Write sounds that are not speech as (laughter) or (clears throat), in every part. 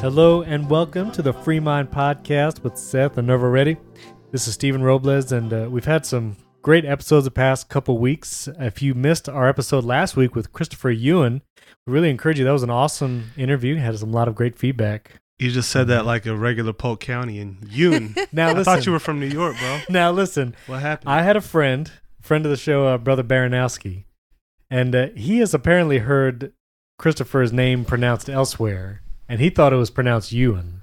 Hello and welcome to the Free Mind Podcast with Seth and Nerva Ready. This is Stephen Robles, and uh, we've had some great episodes the past couple weeks. If you missed our episode last week with Christopher Ewan, we really encourage you. That was an awesome interview. Had some, a lot of great feedback. You just said that like a regular Polk County and Ewan. (laughs) Now I listen. thought you were from New York, bro. (laughs) now listen. What happened? I had a friend, friend of the show, uh, Brother Baranowski, and uh, he has apparently heard Christopher's name pronounced elsewhere, and he thought it was pronounced Ewan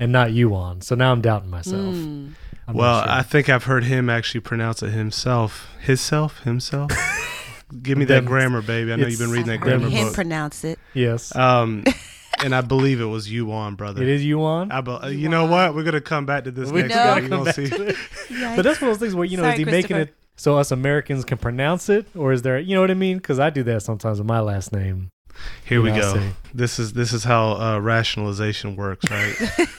and not Yuan. So now I'm doubting myself. Mm. I'm well, sure. I think I've heard him actually pronounce it himself. Himself? Himself? (laughs) Give me that grammar, baby. I know you've been reading I've that heard grammar him book. pronounce it. yes, um, (laughs) and I believe it was Yuan, brother. it is Yuan. I be- uh, you know what? We're gonna come back to this We next gotta week. come We're back gonna see. to it. (laughs) But that's one of those things where you know, Sorry, is he making it so us Americans can pronounce it, or is there, you know what I mean? Because I do that sometimes with my last name. Here we go. I'll. This is this is how uh, rationalization works, right? (laughs)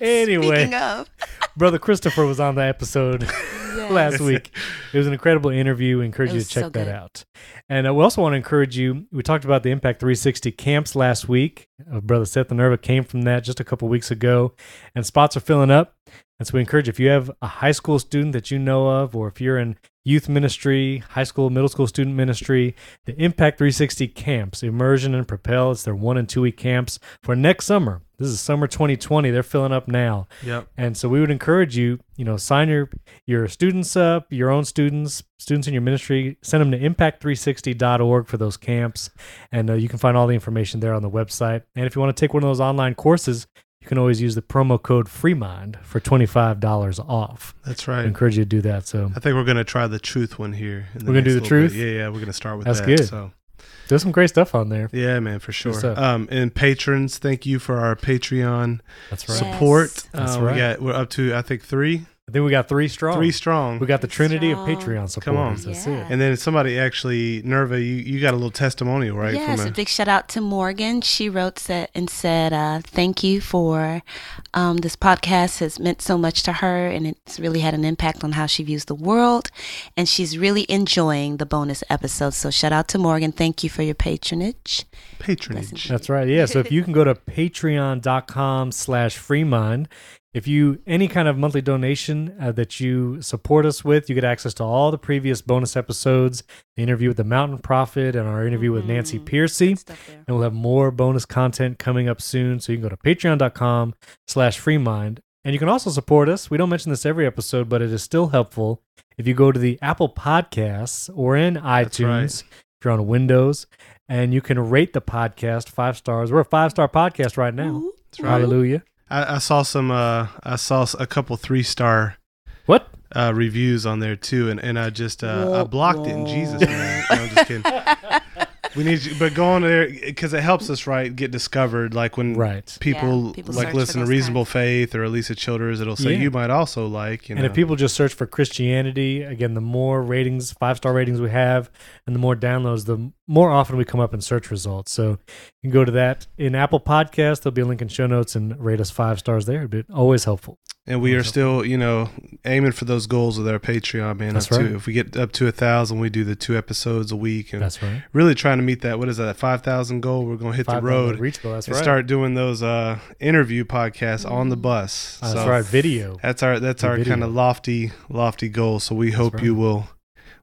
Anyway, (laughs) brother Christopher was on the episode yes. last week. (laughs) It was an incredible interview. We encourage It you to check so that good. out. And uh, we also want to encourage you. We talked about the Impact 360 camps last week. Uh, brother Seth Nerva came from that just a couple weeks ago, and spots are filling up. And so we encourage if you have a high school student that you know of, or if you're in youth ministry, high school, middle school student ministry, the Impact 360 camps, Immersion and Propel, it's their one and two week camps for next summer. This is summer 2020. They're filling up now. yep. And so we would encourage you, you know, sign your your students up, your own students, students in your ministry, send them to impact360.org for those camps. And uh, you can find all the information there on the website. And if you want to take one of those online courses, you can always use the promo code FREEMIND for $25 off. That's right. I right. encourage you to do that. So I think we're gonna try the truth one here. in the We're gonna do the little bit. truth? Yeah, yeah. We're gonna start with that. That's that. good. So there's some great stuff on there. yeah, man, for sure. Um, and patrons, thank you for our Patreon That's right. Yes. support. That's Uh, right. We got we're up to I think three, I think we got three strong. three strong. we got the Trinity Strong. of Patreon supporters. Come on. That's Yeah. it. and then somebody actually, Nerva, you, you got a little testimonial, right? Yes, From a a, big shout out to Morgan. She wrote said, and said, uh, "Thank you for um, this podcast. Has meant so much to her, and it's really had an impact on how she views the world. And she's really enjoying the bonus episodes. So shout out to Morgan. Thank you for your patronage. patronage. That's right. Yeah. So if you can go to patreon.com slash freemind, if you any kind of monthly donation uh, that you support us with, you get access to all the previous bonus episodes, the interview with the Mountain Prophet, and our interview with Nancy Mhm. Pearcey. Good stuff there. And we'll have more bonus content coming up soon. So you can go to patreon.com slash freemind. And you can also support us. We don't mention this every episode, but it is still helpful if you go to the Apple Podcasts or in iTunes, right. if you're on Windows, and you can rate the podcast five stars. We're a five star podcast right now. Ooh. That's right. Hallelujah. I, I saw some. Uh, I saw a couple three star What? uh, reviews on there too, and, and I just uh, I Wah, blocked it in. Jesus' name. No, I'm just kidding. (laughs) We need, you, but go on there because it helps us, right? Get discovered, like when Right. people, Yeah, people like listen to Reasonable kinds. Faith or Alisa Childers, it'll say Yeah. you might also like. You know, And if people just search for Christianity, again, the more ratings, five star ratings we have, and the more downloads, the more often we come up in search results. So you can go to that in Apple Podcast. There'll be a link in show notes and rate us five stars there. It'd be always helpful. And we are still, you know, aiming for those goals with our Patreon, man. That's right. to, if we get up to a thousand, we do the two episodes a week, and That's right. really trying to meet that. What is that? Five thousand goal. We're gonna hit Five the road. Reachable. That's and right. start doing those uh, interview podcasts on the bus. That's So right. Video. That's our that's The our kind of lofty lofty goal. So we hope right. you will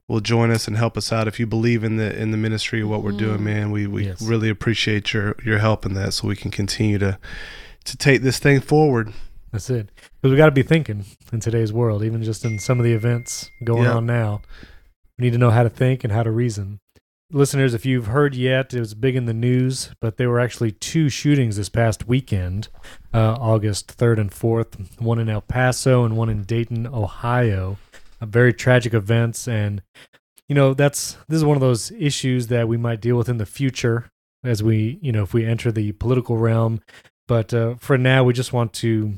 will join us and help us out if you believe in the in the ministry of what we're doing, Mhm. man. We we Yes. really appreciate your your help in that, so we can continue to to take this thing forward. That's it. Because we got to be thinking in today's world, even just in some of the events going Yeah. on now. We need to know how to think and how to reason. Listeners, if you've heard yet, it was big in the news, but there were actually two shootings this past weekend, uh, August 3rd and 4th, one in El Paso and one in Dayton, Ohio. Uh, very tragic events. And, you know, that's this is one of those issues that we might deal with in the future as we, you know, if we enter the political realm. But uh, for now, we just want to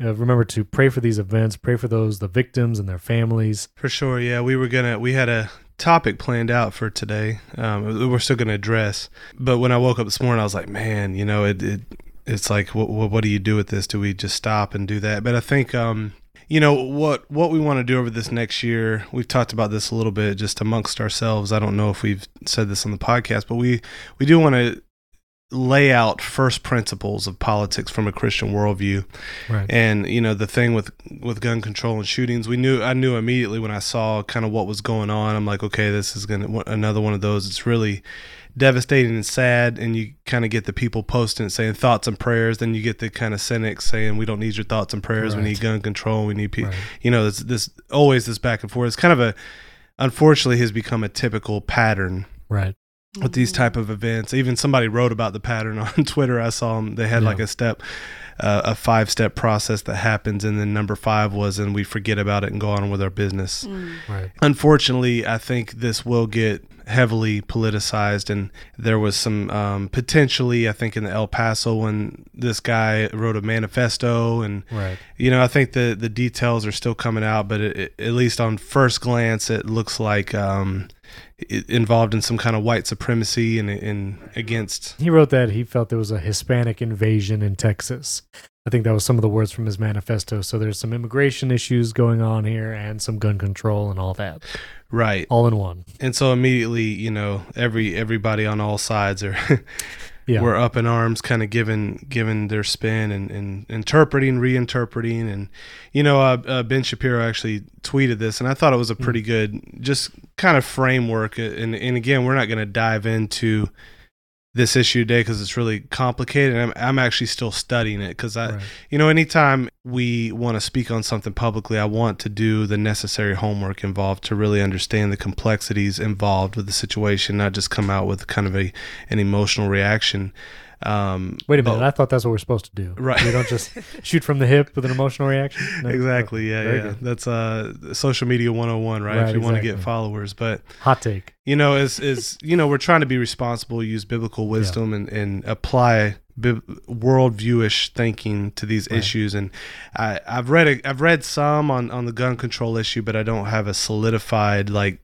uh, remember to pray for these events, pray for those, the victims and their families. For sure, yeah. We were gonna we had a topic planned out for today. Um, we're still gonna address, but when I woke up this morning, I was like, man, you know, it, it it's like, what, what what do you do with this? Do we just stop and do that? But I think, um, you know, what what we want to do over this next year. We've talked about this a little bit just amongst ourselves. I don't know if we've said this on the podcast, but we we do want to lay out first principles of politics from a Christian worldview. Right. And you know the thing with with gun control and shootings, we knew I knew immediately when I saw kind of what was going on. I'm like, okay, this is gonna another one of those. It's really devastating and sad. And you kind of get the people posting saying thoughts and prayers. Then you get the kind of cynics saying we don't need your thoughts and prayers. We need gun control. We need people. Right. You know, this this always this back and forth. It's kind of a unfortunately has become a typical pattern Right. With these type of events. Even somebody wrote about the pattern (laughs) on Twitter. I saw them. They had Yeah. like a step, uh, a five step process that happens, and then number five was, and we forget about it and go on with our business. Mm. Right. Unfortunately, I think this will get heavily politicized, and there was some um, potentially, I think, in the El Paso when this guy wrote a manifesto and Right. you know, I think the the details are still coming out, but it, it- at least on first glance, it looks like um, it, involved in some kind of white supremacy and, and against. He wrote that he felt there was a Hispanic invasion in Texas. I think that was some of the words from his manifesto. So there's some immigration issues going on here and some gun control and all that, Right, all in one. and so immediately, you know, every everybody on all sides are (laughs) Yeah. were up in arms, kind of giving giving their spin and, and interpreting, reinterpreting, and you know, uh, uh, Ben Shapiro actually tweeted this, and I thought it was a pretty good, just kind of framework. uh, And and again, we're not going to dive into this issue today because it's really complicated. I'm I'm actually still studying it because I, Right. you know, anytime we want to speak on something publicly, I want to do the necessary homework involved to really understand the complexities involved with the situation, not just come out with kind of a an emotional reaction. Um, Wait a minute. but- I thought that's what we're supposed to do. Right. We don't just (laughs) shoot from the hip with an emotional reaction. No? exactly. Yeah, Very yeah. good. That's uh, social media 101, right? Right, if you want to get followers, but Hot take. you know, is is you know, we're trying to be responsible, use biblical wisdom, and and apply bib- worldviewish thinking to these Right. issues. And I, I've read a, I've read some on on the gun control issue, but I don't have a solidified like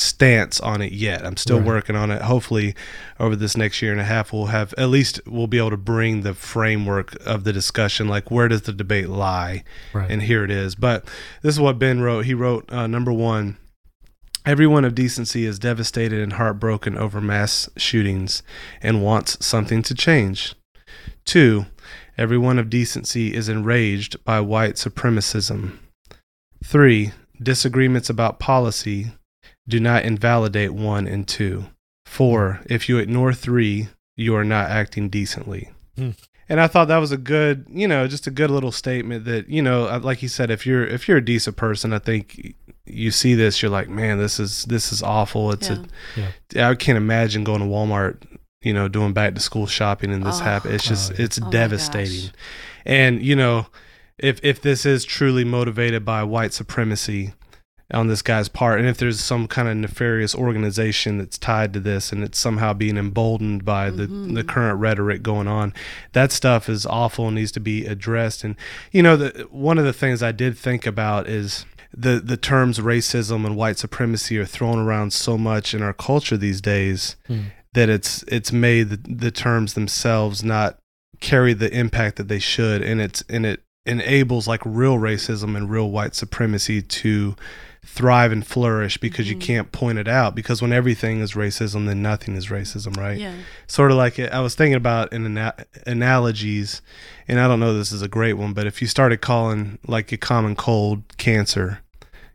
stance on it yet. I'm still Right. working on it. Hopefully, over this next year and a half, we'll have at least we'll be able to bring the framework of the discussion, like where does the debate lie, Right. and here it is. But this is what Ben wrote. He wrote uh, number one. Everyone of decency is devastated and heartbroken over mass shootings and wants something to change. Two, everyone of decency is enraged by white supremacism. Three, disagreements about policy do not invalidate one and two. Four, if you ignore three, you are not acting decently. Hmm. And I thought that was a good, you know, just a good little statement that, you know, uh, like you said, if you're if you're a decent person, I think you see this, you're like, man, this is this is awful. It's Yeah. a, I can't imagine going to Walmart, you know, doing back to school shopping and this Oh. happen. It's just Oh, yeah. it's Oh devastating. And you know, if if this is truly motivated by white supremacy on this guy's part, and if there's some kind of nefarious organization that's tied to this, and it's somehow being emboldened by the Mhm. the current rhetoric going on, that stuff is awful and needs to be addressed. And you know, the one of the things I did think about is the the terms racism and white supremacy are thrown around so much in our culture these days Hmm. that it's it's made the, the terms themselves not carry the impact that they should and it's and it enables like real racism and real white supremacy to thrive and flourish because you Mhm. can't point it out because when everything is racism then nothing is racism right Yeah. sort of like it, I was thinking about in ana- analogies, and I don't know this is a great one, but if you started calling like a common cold cancer,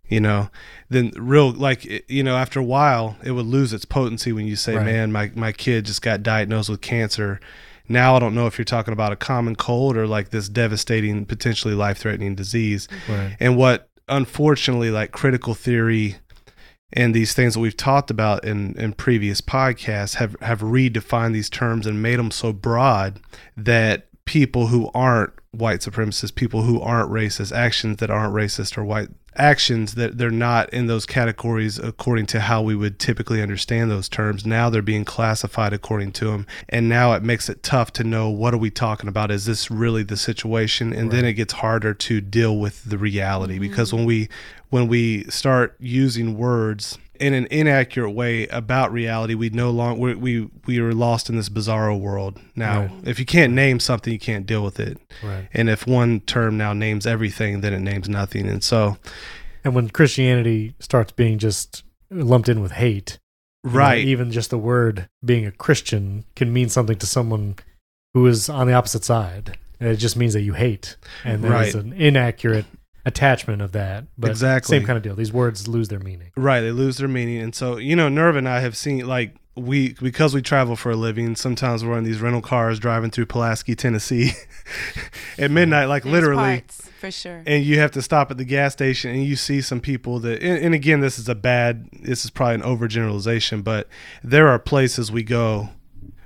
you know, then real like you know after a while it would lose its potency when you say, Right. "Man, my my kid just got diagnosed with cancer." Now I don't know if you're talking about a common cold or like this devastating, potentially life-threatening disease Right. and what unfortunately like critical theory and these things that we've talked about in, in previous podcasts have, have redefined these terms and made them so broad that people who aren't white supremacists, people who aren't racist, actions that aren't racist or white actions that they're not in those categories according to how we would typically understand those terms. Now they're being classified according to them. And now it makes it tough to know what are we talking about? Is this really the situation? And then it gets harder to deal with the reality mm-hmm. because when we when we start using words in an inaccurate way about reality, we no longer we we, we are lost in this bizarro world. Now, Right. if you can't name something, you can't deal with it. Right. And if one term now names everything, then it names nothing. And so, And when Christianity starts being just lumped in with hate, You know, Right. even just the word being a Christian can mean something to someone who is on the opposite side. And it just means that you hate. And there's Right. an inaccurate attachment of that. But Exactly. same kind of deal. These words lose their meaning. Right, they lose their meaning. And so, you know, Nerva and I have seen like we because we travel for a living, sometimes we're in these rental cars driving through Pulaski, Tennessee (laughs) at midnight, like There's literally. parts, for sure. And you have to stop at the gas station and you see some people that and, and again this is a bad this is probably an overgeneralization, but there are places we go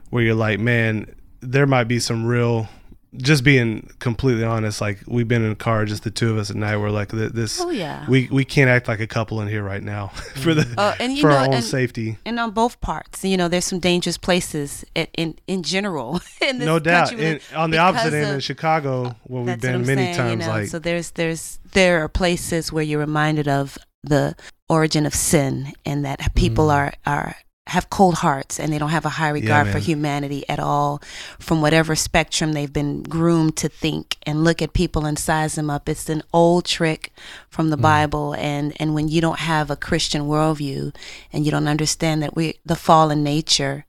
where you're like, man, there might be some real just being completely honest, like we've been in a car, just the two of us at night. We're like, this, Oh yeah. we we can't act like a couple in here right now (laughs) for the Uh, and you for know, our own and, safety. and on both parts, you know, there's some dangerous places in in, in general. (laughs) In this No doubt. And on the opposite because end of- in Chicago, where we've been many saying, times, you know, like so there's there's there are places where you're reminded of the origin of sin and that people Mm. are are have cold hearts and they don't have a high regard for humanity at all. From whatever spectrum they've been groomed to think and look at people and size them up it's an old trick from the Mm. bible. And and when you don't have a christian worldview and you don't understand that we the fallen nature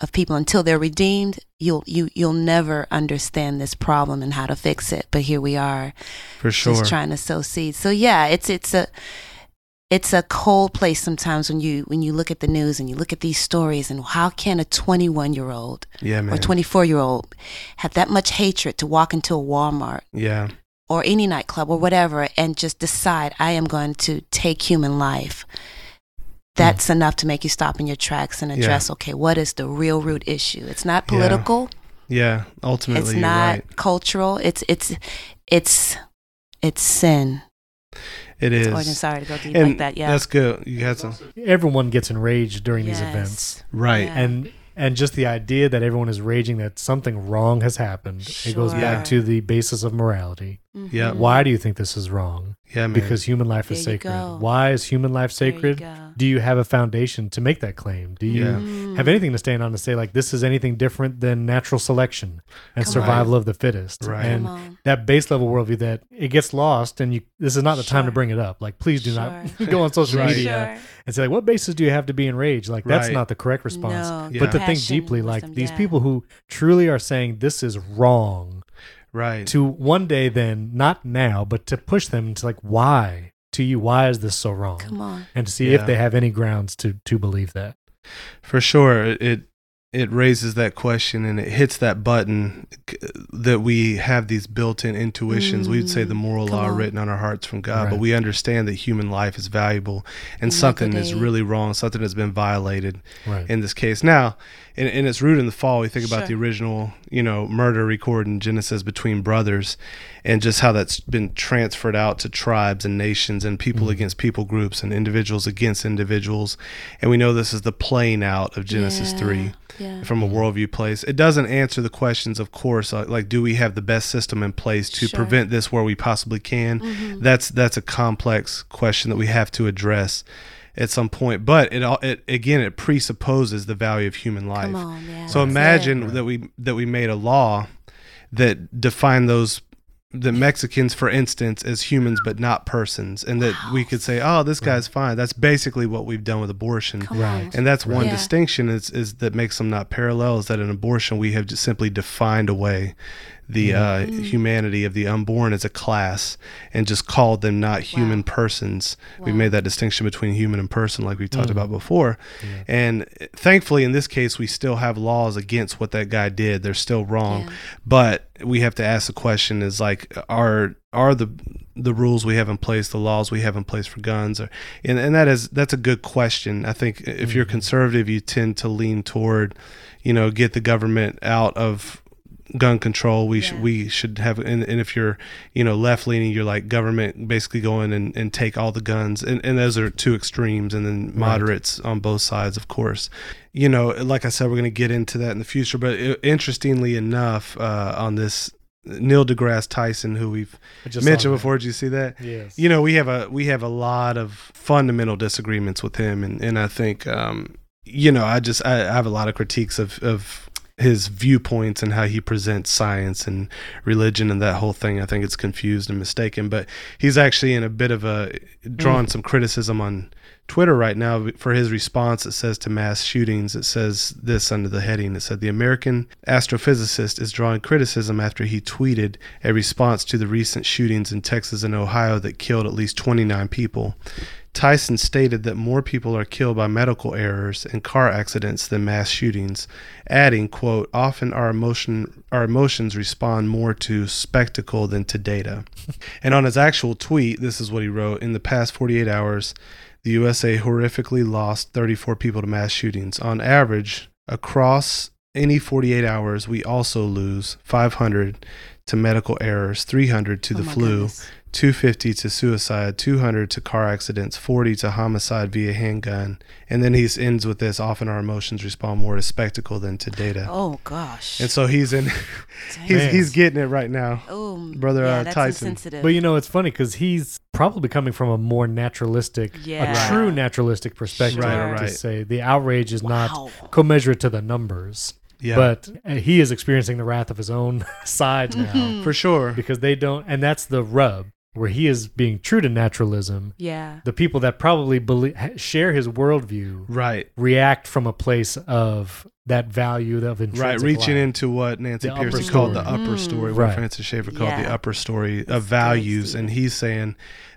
of people until they're redeemed you'll you you'll never understand this problem and how to fix it. But here we are for sure. just trying to sow seeds. So yeah it's it's a it's a cold place sometimes when you when you look at the news and you look at these stories and how can a 21 year old yeah, or 24 year old have that much hatred to walk into a Walmart yeah, or any nightclub or whatever and just decide I am going to take human life. That's mm. enough to make you stop in your tracks and Yeah. address, okay, what is the real root issue? It's not political. yeah. Ultimately, it's not right. cultural. It's it's it's it's sin. It is. Or, sorry to go deep and like that. Yeah. that's good. You had some Everyone gets enraged during these events. right. Yeah. And and just the idea that everyone is raging that something wrong has happened. It goes Sure. back to the basis of morality. Yeah. Mhm. Why do you think this is wrong? Yeah, man. Because human life is sacred. go. Why is human life There you sacred? Do you have a foundation to make that claim? Do you Yeah. Have anything to stand on to say like this is anything different than natural selection and Come survival of the fittest? Right. And that base level worldview that it gets lost and you this is not the time to bring it up. Like please do Sure. not (laughs) go on social Right. media Sure. and say like what basis do you have to be enraged? Like that's Right. not the correct response. No, Yeah. But to think deeply, like wisdom, these yeah. people who truly are saying this is wrong, right. to one day then, not now, but to push them to like, why to you, why is this so wrong? Come on. And to see Yeah. if they have any grounds to to believe that. For sure, it it raises that question and it hits that button that we have these built-in intuitions. We'd say the Mm, moral come law on. written on our hearts from God, but we understand that human life is valuable and And something is really wrong, something has been violated Right. in this case. Now, in, in its rooted in the fall, we think about Sure. the original, you know, murder recorded in Genesis between brothers and just how that's been transferred out to tribes and nations and people Mhm. against people groups and individuals against individuals. And we know this is the playing out of Genesis Yeah, 3 Yeah. from a worldview place. It doesn't answer the questions, of course, like, like do we have the best system in place to Sure. prevent this where we possibly can? Mhm. That's that's a complex question that we have to address at some point. But it all it again it presupposes the value of human life. Come on. Yeah. So imagine it. that we that we made a law that defined those the Mexicans, for instance, as humans but not persons, and that we could say, "Oh, this guy's fine." That's basically what we've done with abortion. Come Right. on. And that's one Yeah. distinction is, is that makes them not parallel is that in abortion we have just simply defined away the uh, Mm. humanity of the unborn as a class and just called them not human persons. We made that distinction between human and person like we talked Mm. about before. Yeah. And thankfully in this case we still have laws against what that guy did. They're still wrong. Yeah. But we have to ask the question is like are are the the rules we have in place, the laws we have in place for guns, or, and and that is that's a good question. I think if you're Mhm. conservative, you tend to lean toward, you know, get the government out of gun control. We should Yeah. we should have, and, and if you're, you know, left leaning, you're like government basically go in and, and take all the guns, and and those are two extremes, and then Right. moderates on both sides, of course. You know, like I said, we're going to get into that in the future. But i interestingly enough, uh, on this Neil deGrasse Tyson, who we've just mentioned before. Did you see that? Yes. You know, we have a we have a lot of fundamental disagreements with him, and and I think, um, you know, I just I, I have a lot of critiques of of his viewpoints and how he presents science and religion and that whole thing. I think it's confused and mistaken. But he's actually in a bit of a drawing mm. some criticism on Twitter right now for his response. It says to mass shootings, it says this under the heading. It said the American astrophysicist is drawing criticism after he tweeted a response to the recent shootings in Texas and Ohio that killed at least 29 people. Tyson stated that more people are killed by medical errors and car accidents than mass shootings, adding, quote, often our emotion our emotions respond more to spectacle than to data. and on his actual tweet, this is what he wrote, in the past 48 hours, the USA horrifically lost 34 people to mass shootings. On average, across any 48 hours, we also lose 500 to medical errors, 300 to Oh the flu, goodness. 250 to suicide, 200 to car accidents, 40 to homicide via handgun. And then he ends with this often our emotions respond more to spectacle than to data. Oh gosh. And so he's in (laughs) he's Man. he's getting it right now. oh, Brother, yeah, uh, that's Tyson. insensitive. But you know, it's funny because he's probably coming from a more naturalistic, Yeah. a true naturalistic perspective Right, to right. say the outrage is Wow. not commensurate to the numbers. Yeah. But uh, he is experiencing the wrath of his own (laughs) side now Mm-hmm. for sure. because they don't, and that's the rub where he is being true to naturalism. yeah. The people that probably believe, share his worldview Right. react from a place of that value of intrinsic Right, reaching life. into what Nancy The Pierce upper called the story. upper Mm. story, what Right. Francis Schaeffer called the upper story of values. good, And he's saying,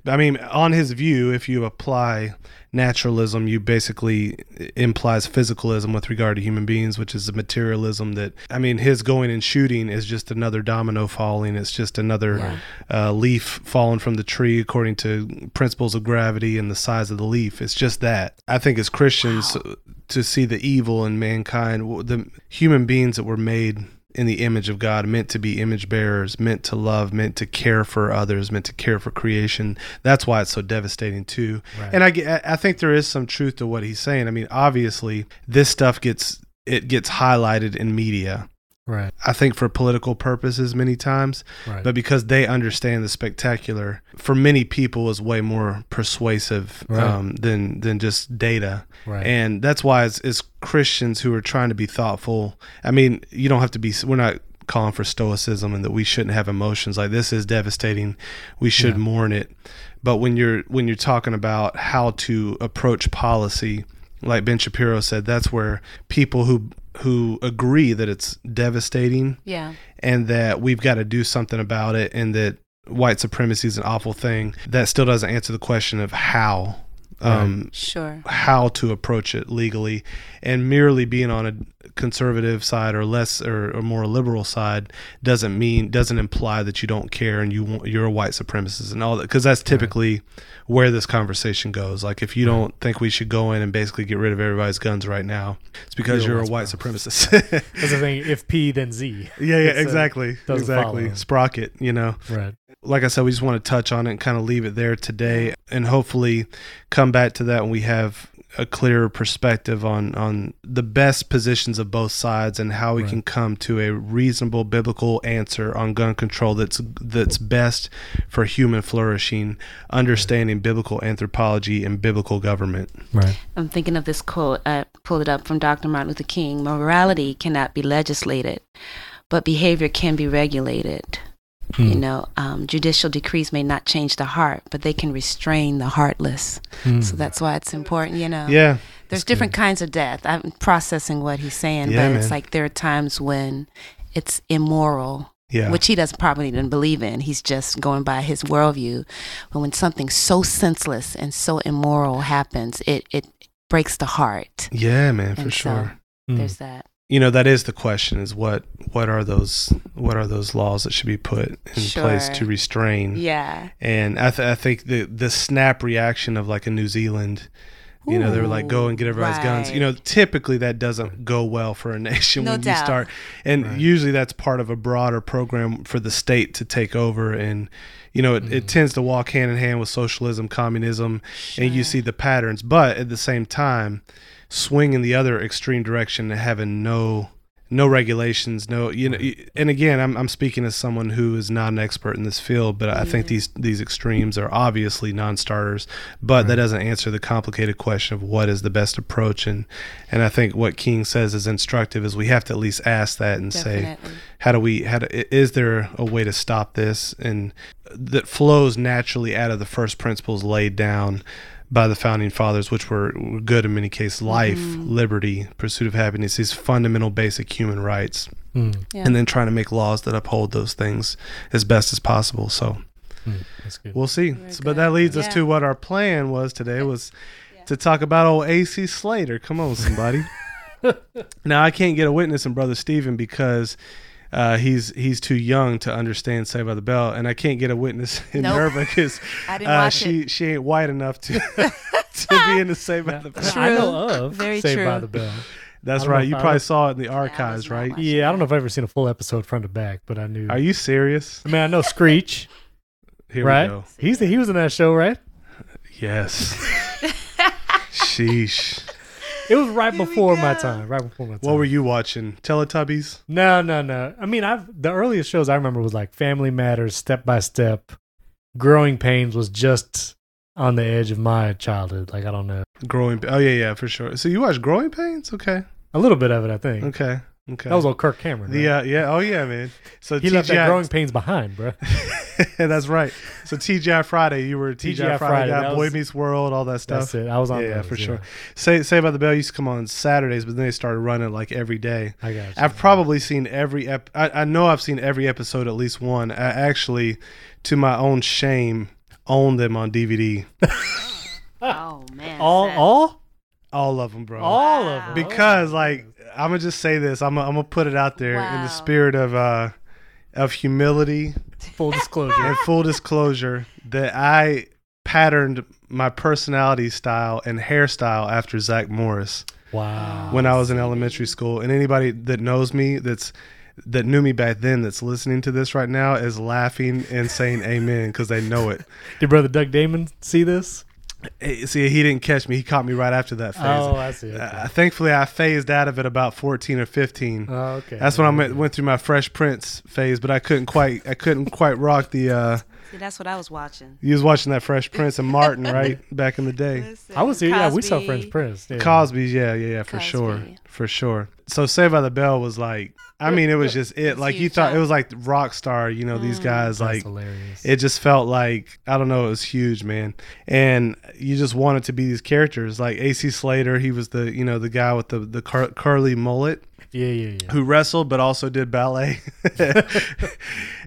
I mean, on his view, if you apply naturalism, you basically implies physicalism with regard to human beings, which is a materialism that, I mean, his going and shooting is just another domino falling. It's just another Yeah. uh, leaf falling from the tree according to principles of gravity and the size of the leaf. It's just that. I think as Christians, Wow. to see the evil in mankind, the human beings that were made in the image of God, meant to be image bearers, meant to love, meant to care for others, meant to care for creation. That's why it's so devastating too. Right. And I, I think there is some truth to what he's saying. I mean, obviously, this stuff gets it gets highlighted in media. Right, I think for political purposes many times, right. but because they understand the spectacular, for many people is way more persuasive Right. um, than than just data. right. And that's why as, as Christians who are trying to be thoughtful, I mean, you don't have to be. We're not calling for stoicism and that we shouldn't have emotions. Like this is devastating. We should Yeah. mourn it. But when you're when you're talking about how to approach policy, like Ben Shapiro said, that's where people who who agree that it's devastating Yeah. and that we've got to do something about it and that white supremacy is an awful thing that still doesn't answer the question of how um, Sure. how to approach it legally and merely being on a conservative side or less or, or more liberal side doesn't mean doesn't imply that you don't care and you want, you're a white supremacist and all that because that's typically where this conversation goes like if you don't think we should go in and basically get rid of everybody's guns right now it's because You're you're, a a white white supremacist (laughs) (laughs) That's the thing. If P, then Z. yeah yeah It's, exactly doesn't exactly follow. sprocket you know Right. Like I said, we just want to touch on it and kind of leave it there today, and hopefully come back to that when we have a clearer perspective on on the best positions of both sides and how we Right. can come to a reasonable biblical answer on gun control that's that's best for human flourishing, understanding biblical anthropology and biblical government. Right. I'm thinking of this quote. I pulled it up from Dr. Martin Luther King. Morality cannot be legislated, but behavior can be regulated. You Hmm. know, um, judicial decrees may not change the heart, but they can restrain the heartless. Hmm. So that's why it's important. You know, Yeah, there's different kinds of death. I'm processing what he's saying, Yeah, but it's like there are times when it's immoral yeah, which he doesn't probably didn't believe in. He's just going by his worldview. But when something so senseless and so immoral happens, it it breaks the heart. yeah, man, for so- sure. Hmm. There's that. You know that is the question is what what are those what are those laws that should be put in place to restrain Yeah. and I, th- I think the the snap reaction of like a New Zealand you know they were like go and get everybody's guns. You know typically that doesn't go well for a (laughs) nation No when you start and Right. usually that's part of a broader program for the state to take over and you know it, Mm. it tends to walk hand in hand with socialism communism and you see the patterns. But at the same time swing in the other extreme direction and having no no regulations no you know and again I'm, I'm speaking as someone who is not an expert in this field but i think these these extremes are obviously non-starters but that doesn't answer the complicated question of what is the best approach. And and i think what king says is instructive is we have to at least ask that and say how do we how do, is there a way to stop this? And that flows naturally out of the first principles laid down by the founding fathers, which were good in many cases life, Mhm. liberty, pursuit of happiness, these fundamental basic human rights, Mm, Yeah. and then trying to make laws that uphold those things as best as possible. So mm, we'll see. So, but that leads us to what our plan was today was Yeah. to talk about old AC Slater. Come on, somebody. (laughs) now I can't get a witness in Brother Stephen because uh, he's he's too young to understand Saved by the Bell, and I can't get a witness (laughs) in Nope. Nerva because (laughs) uh, she it. she ain't white enough to (laughs) to be in the Saved by the Bell. I know True. of Very Saved by the Bell. That's I don't know right. You probably was- saw it in the archives, was not right? Yeah, I don't know if I've ever seen a full episode front to back, but I knew. Are you serious? I mean, I know Screech, Here right? we go. He's he was in that show, right? Yes. Sheesh. It was right Here before my time. Right before my time. What were you watching? Teletubbies? No, no, no. I mean, I've the earliest shows I remember was like Family Matters, Step by Step. Growing Pains was just on the edge of my childhood. Like I don't know, Growing. Oh yeah, yeah, for sure. So you watch Growing Pains? Okay, a little bit of it. I think okay, okay. that was old Kirk Cameron. the right? uh, yeah. Oh yeah, man. So he left that Growing Pains behind, bro. (laughs) That's right. So TGI Friday, you were TGI, TGI Friday, Friday, guy, that Boy was- Meets World, all that stuff. That's it. I was on. Yeah, yeah, those, for sure. Say Say by the Bell used to come on Saturdays, but then they started running like every day. I got. You. I've probably seen every ep- I, I know I've seen every episode at least one. I actually, to my own shame, own them on DVD. (laughs) Oh man. all Seth. all All of them, bro. all Wow. of them. because like I'm gonna just say this. I'm gonna, I'm gonna put it out there in the spirit of uh of humility full disclosure. and full disclosure that I patterned my personality style and hairstyle after Zach Morris wow. when I was in elementary school. And anybody that knows me that's that knew me back then that's listening to this right now is laughing and saying amen because they know it. Did brother Doug Damon see this? Eh, See, he didn't catch me. He caught me right after that phase. Oh, I see. Okay. Uh, thankfully, I phased out of it about 14 or 15. oh, okay. That's when I went, went through my Fresh Prince phase, but I couldn't quite I couldn't quite rock the. uh See, that's what I was watching. You was watching that Fresh Prince and Martin, (laughs) right, back in the day. I was here. Yeah, we saw Cosby. French Prince. Yeah. Cosby's, yeah, yeah, yeah, for Cosby. sure, for sure. So Saved by the Bell was like, I mean, it was just it. It's Like you thought, huh? it was like rock star. You know, these Mm. guys That's like. hilarious. It just felt like I don't know. It was huge, man, and you just wanted to be these characters. Like AC Slater, he was the you know the guy with the the cur- curly mullet. Yeah, yeah, yeah. who wrestled but also did ballet. (laughs)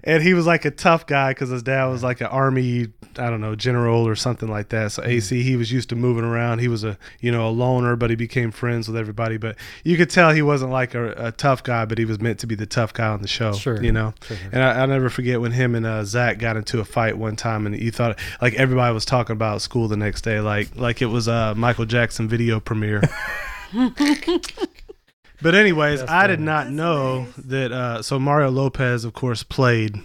and he was like a tough guy because his dad was like an army, I don't know, general or something like that. So AC, he was used to moving around. He was a you know a loner, but he became friends with everybody. But you could tell he wasn't like a, a tough guy, but he was meant to be the tough guy on the show. Sure. you know. Sure, sure. And I, I'll never forget when him and uh, Zach got into a fight one time, and you thought like everybody was talking about school the next day, like like it was a Michael Jackson video premiere. (laughs) (laughs) but anyways, That's I did funny. not That's know hilarious. that. Uh, so Mario Lopez, of course, played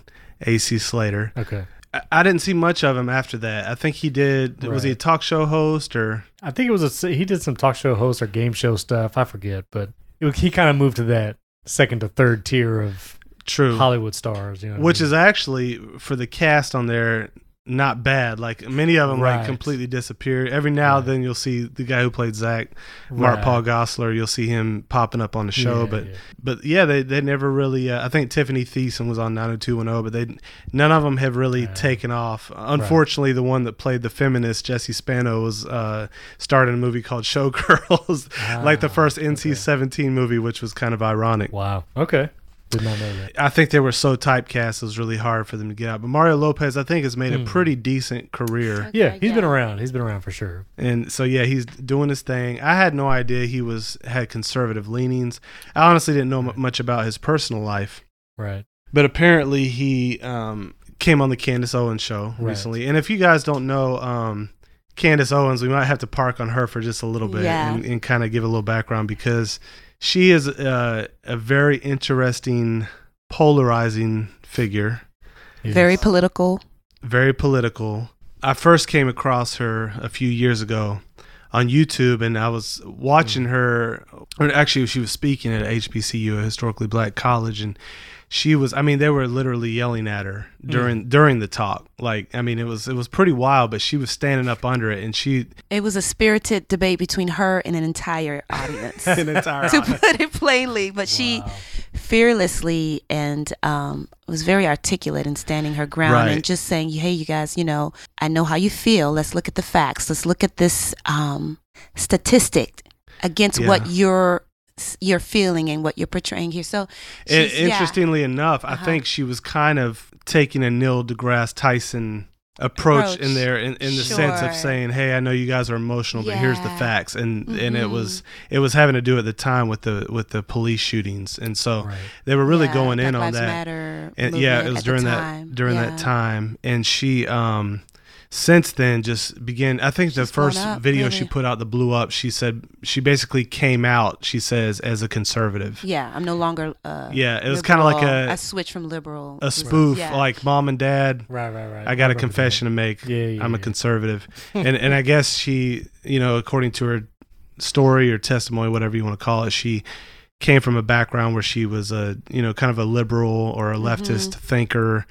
AC Slater. Okay. I, I didn't see much of him after that. I think he did. Was he a talk show host or? I think it was a he did some talk show host or game show stuff. I forget, but it, was- he kind of moved to that second to third tier of True. Hollywood stars. You know, what I Which mean? is actually for the cast on there not bad. Like many of them like Right. completely disappeared. Every now and then you'll see the guy who played Zach, Mark Right. Paul Gosselaar. You'll see him popping up on the show, Yeah, but yeah. but yeah, they they never really. Uh, I think Tiffany Thiessen was on 90210, but they none of them have really taken off. Unfortunately, the one that played the feminist Jesse Spano was uh, starred in a movie called (laughs) Showgirls, like the Ah, first okay. NC-17 movie, which was kind of ironic. Wow. Okay. Did not know that. I think they were so typecast; it was really hard for them to get out. But Mario Lopez, I think, has made a Hmm. pretty decent career. Yeah, Okay, he's been around. He's been around for sure. and so yeah he's doing his thing i had no idea he was had conservative leanings i honestly didn't know mu much about his personal life Right. but apparently he um, came on the candace owens show Right. recently and if you guys don't know um, candace owens we might have to park on her for just a little bit Yeah. and, and kind of give a little background because she is uh, a very interesting polarizing figure He Very political. very political. I first came across her a few years ago on YouTube, and I was watching mm. her. Or actually, she was speaking at HBCU, a historically black college, and she was. I mean, they were literally yelling at her mm. during during the talk. Like, I mean, it was it was pretty wild, but she was standing up under it, and she It was a spirited debate between her and an entire (laughs) audience. an entire to put it plainly, but she Wow. Fearlessly and um, was very articulate in standing her ground Right. and just saying, "Hey, you guys, you know, I know how you feel. Let's look at the facts. Let's look at this um, statistic against Yeah. what you're you're feeling and what you're portraying here." So, I- she's- yeah. interestingly enough, I Uh-huh. think she was kind of taking a Neil deGrasse Tyson approach, in there in, in the sense of saying, "Hey, I know you guys are emotional, but here's the facts." And and it was it was having to do at the time with the with the police shootings, and so Right. they were really Yeah, going in Black on Lives that. Matter and yeah, it was during that during Yeah. that time, and she um since then just began. I think the She's blown first up, video she put out, the blew up. She said she basically came out. She says as a conservative. Yeah, I'm no longer. Uh, Yeah, it was kinda like liberal. a- I switched from liberal. A spoof, Yeah. like mom and dad. Right, right, right. I got a remember confession to make. Yeah, yeah. I'm a conservative, (laughs) and and I guess she, you know, according to her story or testimony, whatever you want to call it, she came from a background where she was a, you know, kind of a liberal or a leftist Mm-hmm. thinker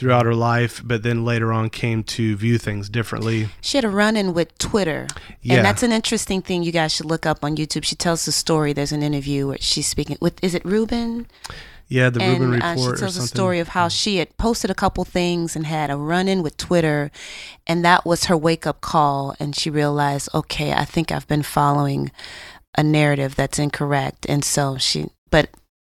throughout her life, but then later on came to view things differently. She had a run in with Twitter. Yeah, And that's an interesting thing you guys should look up on YouTube. She tells the story. There's an interview where she's speaking with, is it Rubin? yeah, the and Rubin uh, report she tells the story of how she had posted a couple things and had a run in with Twitter. And that was her wake up call. And she realized, okay, I think I've been following a narrative that's incorrect. And so she, but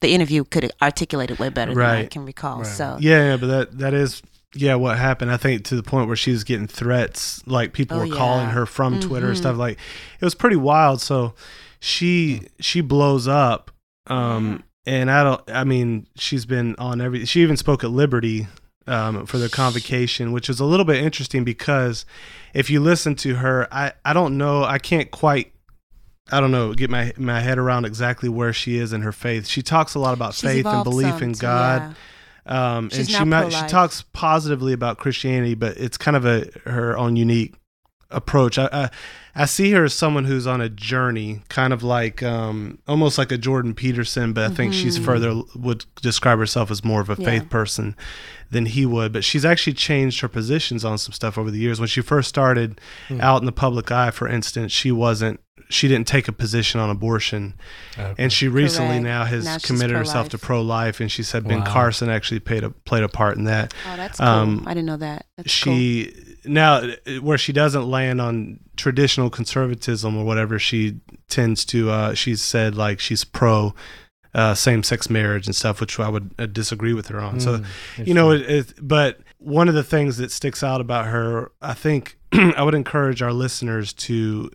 the interview could articulate it way better than I can recall. Right. So, Yeah, yeah, but that that is yeah what happened. I think to the point where she was getting threats, like people Oh, were calling her from Twitter and Mhm. stuff. Like it was pretty wild. So she she blows up. Um, and I don't. I mean, she's been on every. She even spoke at Liberty. Um, for the convocation, which is a little bit interesting because if you listen to her, I, I don't know, I can't quite, I don't know, get my my head around exactly where she is in her faith. She talks a lot about she's faith and belief some in God yeah. um, and she might, she talks positively about Christianity, but it's kind of a her own unique approach. I, I I see her as someone who's on a journey, kind of like um, almost like a Jordan Peterson, but I think she's Mhm. further would describe herself as more of a Yeah. faith person than he would. But she's actually changed her positions on some stuff over the years. When she first started Hmm. out in the public eye, for instance, she wasn't. She didn't take a position on abortion, Okay. and she recently Correct. now has Now she's committed herself to pro-life. pro-life, and she said Ben Carson actually played a played a part in that. Oh, that's cool. Um, I didn't know that. That's cool. she now where she doesn't land on traditional conservatism or whatever, she tends to. Uh, she's said like she's pro uh, same-sex marriage and stuff, which I would uh, disagree with her on. So Mm, you know, it, it, but one of the things that sticks out about her, I think, (clears throat) I would encourage our listeners to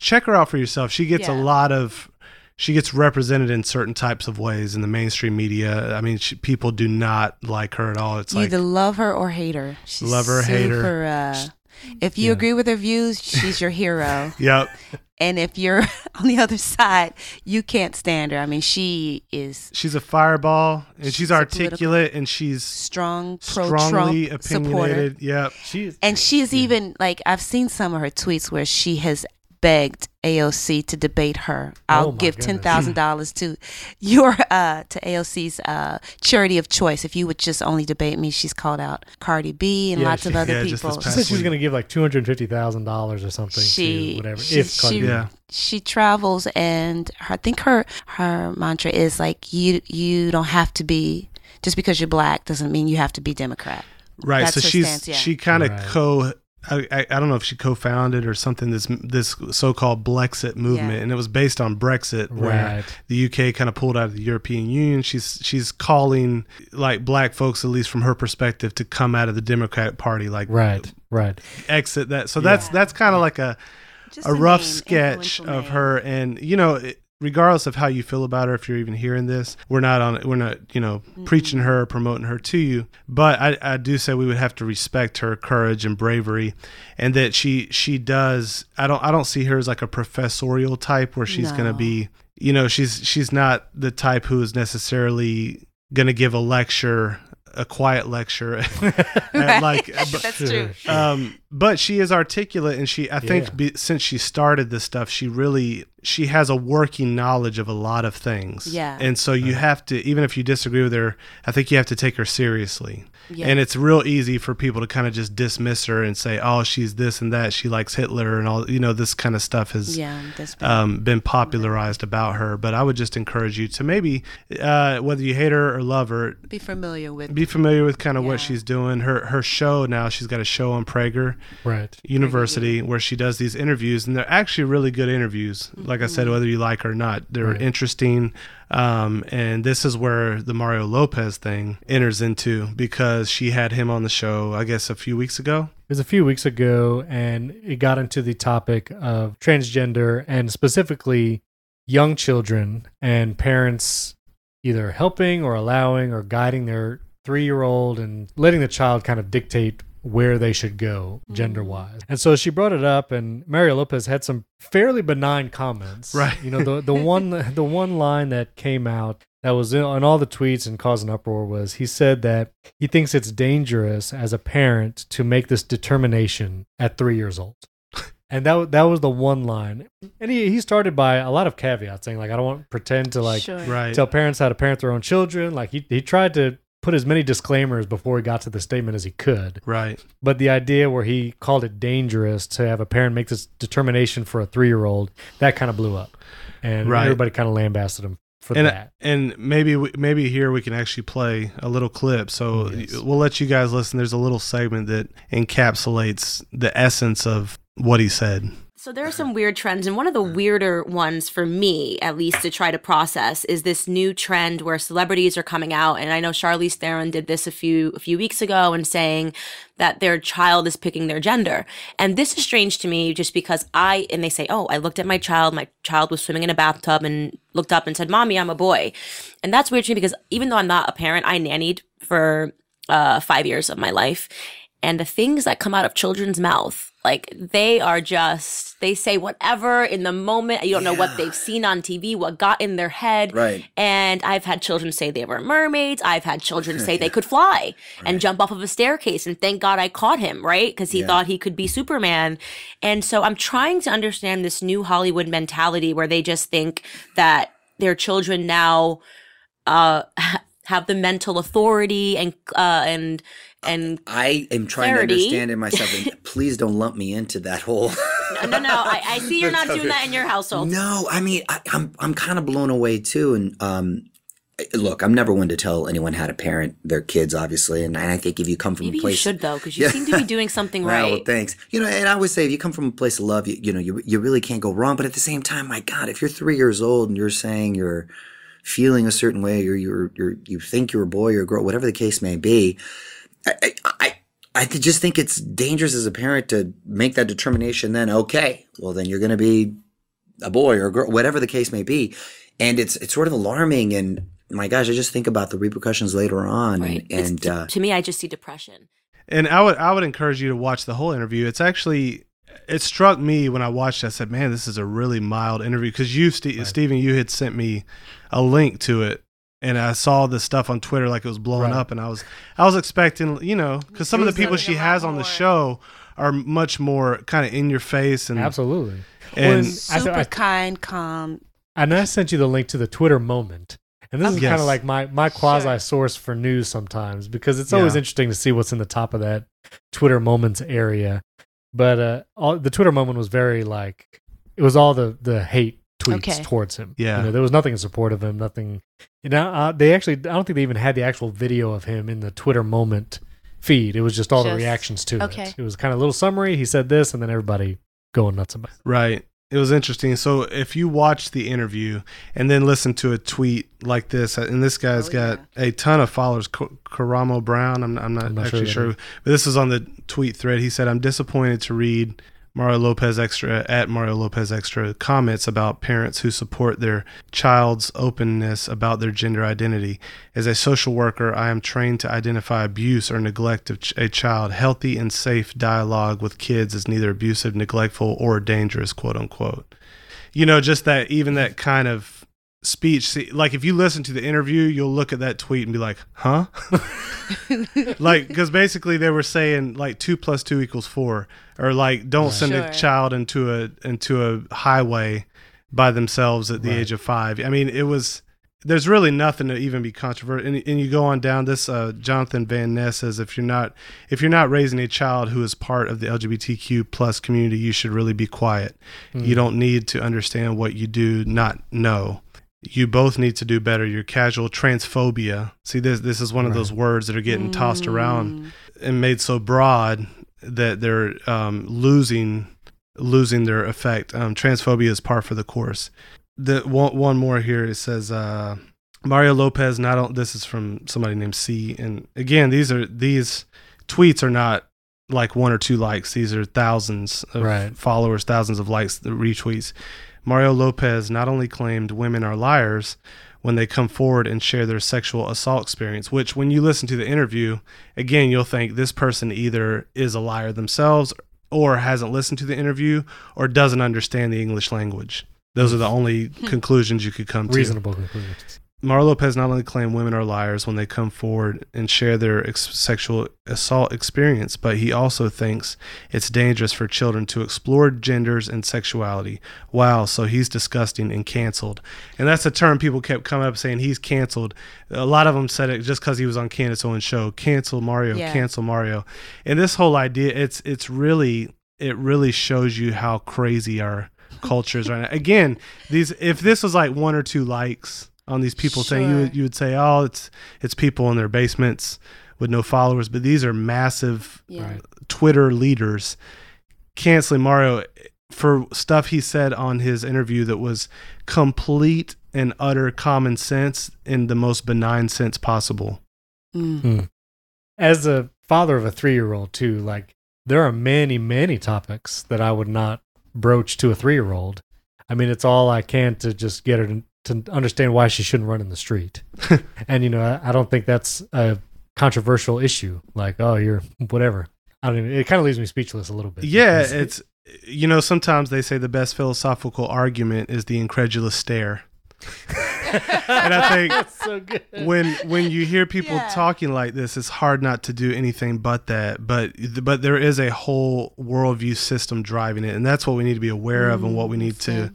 check her out for yourself. She gets a lot of, she gets represented in certain types of ways in the mainstream media. I mean, she, people do not like her at all. It's you like, either love her or hate her. She's Love her, hate her. Uh, if you Yeah. agree with her views, she's your hero. (laughs) yep, and if you're (laughs) on the other side, you can't stand her. I mean, she is she's a fireball, and she's, She's articulate, and she's strong, strongly Trump supporter. opinionated. Yep. She's And she's even like I've seen some of her tweets where she has begged AOC to debate her. I'll Oh give goodness. ten thousand dollars to your uh to AOC's uh charity of choice if you would just only debate me. She's called out Cardi B and Yeah, lots she- of other yeah, people. she said she was going to give like two hundred fifty thousand dollars or something She- to whatever. she- if Cardi she- Yeah. she travels and her, I think her her mantra is like you you don't have to be just because you're black doesn't mean you have to be Democrat. Right. That's so her she's stance, yeah. she kind of Right. co. I, I, I don't know if she co-founded or something this this so-called Blexit movement, Yeah. and it was based on Brexit, where right. the UK kind of pulled out of the European Union. She's she's calling like black folks, at least from her perspective, to come out of the Democratic Party, like Right. Right. exit that. So that's Yeah. that's kind of like a Just a rough name, sketch of name. her and you know it- regardless of how you feel about her if you're even hearing this we're not on we're not you know preaching her or promoting her to you. But I, I do say we would have to respect her courage and bravery and that she she does i don't i don't see her as like a professorial type where she's gonna be you know she's she's not the type who is necessarily gonna give a lecture a quiet lecture (laughs) at, like (laughs) but- That's true. um, but she is articulate and she i think Yeah. be, since she started this stuff she really she has a working knowledge of a lot of things Yeah. and so you have to even if you disagree with her i think you have to take her seriously Yeah. and it's real easy for people to kind of just dismiss her and say oh she's this and that she likes hitler and all you know this kind of stuff has yeah, been, um, been popularized about her but i would just encourage you to maybe uh, whether you hate her or love her be familiar with. be familiar with kind of Yeah. what she's doing her her show now she's got a show on prager Right. University where she does these interviews, and they're actually really good interviews. Like I said, Mm-hmm. whether you like her or not, they're Right. interesting. Um, and this is where the Mario Lopez thing enters into because she had him on the show, I guess, a few weeks ago. It was a few weeks ago, and it got into the topic of transgender and specifically young children and parents either helping or allowing or guiding their three year old and letting the child kind of dictate where they should go mm. gender wise. And so she brought it up and Mario Lopez had some fairly benign comments. Right. You know, the the (laughs) one the one line that came out that was in, on all the tweets and caused an uproar was he said that he thinks it's dangerous as a parent to make this determination at three years old. (laughs) And that that was the one line, and he, he started by a lot of caveats, saying like I don't want to pretend to like sure. Right. tell parents how to parent their own children. Like he he tried to put as many disclaimers before he got to the statement as he could. Right. But the idea where he called it dangerous to have a parent make this determination for a three year old, that kind of blew up. And Right. everybody kind of lambasted him for And uh, that. and maybe we, maybe here we can actually play a little clip. So Yes. we'll let you guys listen. There's a little segment that encapsulates the essence of what he said. So there are (laughs) some weird trends, and one of the weirder ones for me, at least, to try to process, is this new trend where celebrities are coming out, and I know Charlize Theron did this a few a few weeks ago, and saying that their child is picking their gender, and this is strange to me, just because I and they say, oh, I looked at my child, my child was swimming in a bathtub, and looked up and said, "Mommy, I'm a boy," and that's weird to me because even though I'm not a parent, I nannied for uh, five years of my life, and the things that come out of children's mouth like they are just they say whatever in the moment. You don't know what they've seen on tv what got in their head. Right. and i've had children say they were mermaids. I've had children say they (laughs) could fly and jump off of a staircase. And thank god i caught him right? Because he Yeah. thought he could be superman. And so i'm trying to understand this new hollywood mentality where they just think that their children now uh (laughs) have the mental authority and uh and and I am trying Clarity. to understand it myself, and (laughs) please don't lump me into that whole. no no no I, I see you're not doing (laughs) that in your household No, I mean I, I'm I'm kind of blown away too, and um, look, I'm never one to tell anyone how to parent their kids, obviously, and, and I think if you come from Maybe a place, you should though, because you (laughs) Yeah. seem to be doing something right. well, thanks. You know, and I always say if you come from a place of love, you, you know, you, you really can't go wrong. But at the same time, my God, if you're three years old and you're saying you're feeling a certain way, or you're, you're you think you're a boy or a girl, whatever the case may be, I, I, I I just think it's dangerous as a parent to make that determination. Then, okay, well, then you're going to be a boy or a girl, whatever the case may be, and it's it's sort of alarming. And my gosh, I just think about the repercussions later on, right. and, and to, uh, to me, I just see depression. And I would I would encourage you to watch the whole interview. It's actually it struck me when I watched. it, I said, "Man, this is a really mild interview." Because you, Ste Stephen, you had sent me a link to it, and I saw the stuff on Twitter like it was blowing Right. up, and I was I was expecting, you know, because some of the people she has on the show are much more kind of in your face and Absolutely. and When- I Super I- kind, calm. And I sent you the link to the Twitter moment. And this is Yes. kind of like my, my quasi Sure. source for news sometimes because it's always Yeah. interesting to see what's in the top of that Twitter moments area. But uh, all, the Twitter moment was very like, it was all the, the hate tweets Okay. towards him. Yeah. You know, there was nothing in support of him, nothing. You know, uh, they actually, I don't think they even had the actual video of him in the Twitter moment feed. It was just all the reactions to okay. it. It was kind of a little summary. He said this, and then everybody going nuts about it. Right. It was interesting. So if you watch the interview and then listen to a tweet like this, and this guy's Oh, got a ton of followers, K- Karamo Brown. I'm, I'm not I'm not actually sure sure, but this is on the tweet thread. He said, "I'm disappointed to read." Mario Lopez Extra at Mario Lopez Extra comments about parents who support their child's openness about their gender identity. As a social worker, I am trained to identify abuse or neglect of a child. Healthy and safe dialogue with kids is neither abusive, neglectful, or dangerous, quote unquote. You know, just that, even that kind of speech. See, like if you listen to the interview, you'll look at that tweet and be like, "Huh?" (laughs) like because basically they were saying like two plus two equals four, or like don't Right. send Sure. a child into a into a highway by themselves at the Right. age of five. I mean, it was. There's really nothing to even be controversial, and, and you go on down. This uh, Jonathan Van Ness says if you're not if you're not raising a child who is part of the LGBTQ plus community, you should really be quiet. Hmm. You don't need to understand what you do not know. You both need to do better. Your casual transphobia. See, this this is one of those words that are getting tossed around Mm. and made so broad that they're um, losing losing their effect. Um, transphobia is par for the course. The one, one more here. It says uh, Mario Lopez. Not on, this is from somebody named C. And again, these are these tweets are not like one or two likes. These are thousands of Right. followers, thousands of likes, the retweets. Mario Lopez not only claimed women are liars when they come forward and share their sexual assault experience, which when you listen to the interview, again, you'll think this person either is a liar themselves or hasn't listened to the interview or doesn't understand the English language. Those are the only hmm. conclusions you could come to. reasonable conclusions. Mario Lopez not only claimed women are liars when they come forward and share their ex- sexual assault experience, but he also thinks it's dangerous for children to explore genders and sexuality. Wow, so he's disgusting and canceled. And that's a term people kept coming up saying he's canceled. A lot of them said it just because he was on Candace Owens' show. Cancel Mario, Yeah. cancel Mario. And this whole idea, it's it's really it really shows you how crazy our culture is right now. Again, these if this was like one or two likes on these people saying you would, you would say, oh, it's it's people in their basements with no followers, but these are massive Yeah. Right. Twitter leaders canceling Mario for stuff he said on his interview that was complete and utter common sense in the most benign sense possible. Mm. As a father of a three year old, too, like there are many, many topics that I would not broach to a three year old. I mean, it's all I can to just get her to, to understand why she shouldn't run in the street. (laughs) and, you know, I, I don't think that's a controversial issue. Like, oh, you're whatever. I don't even, it kind of leaves me speechless a little bit. Yeah, it's you know sometimes they say the best philosophical argument is the incredulous stare. (laughs) and I think That's so good. when when you hear people Yeah. talking like this, it's hard not to do anything but that. But but there is a whole worldview system driving it, and that's what we need to be aware of, and what we Mm, need to good.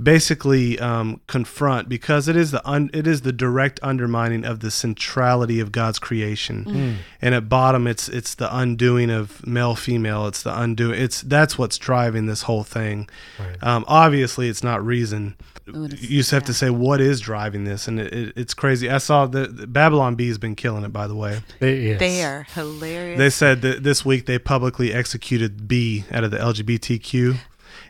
Basically um, confront because it is the un, it is the direct undermining of the centrality of God's creation, Mm. and at bottom it's it's the undoing of male female. It's the undoing. It's that's what's driving this whole thing. Right. Um, obviously, it's not reason. Ooh, You just have to say what is driving this, and it, it, it's crazy. I saw the, the Babylon Bee has been killing it. By the way, They, yes. They are hilarious. they said that this week they publicly executed B out of the LGBTQ,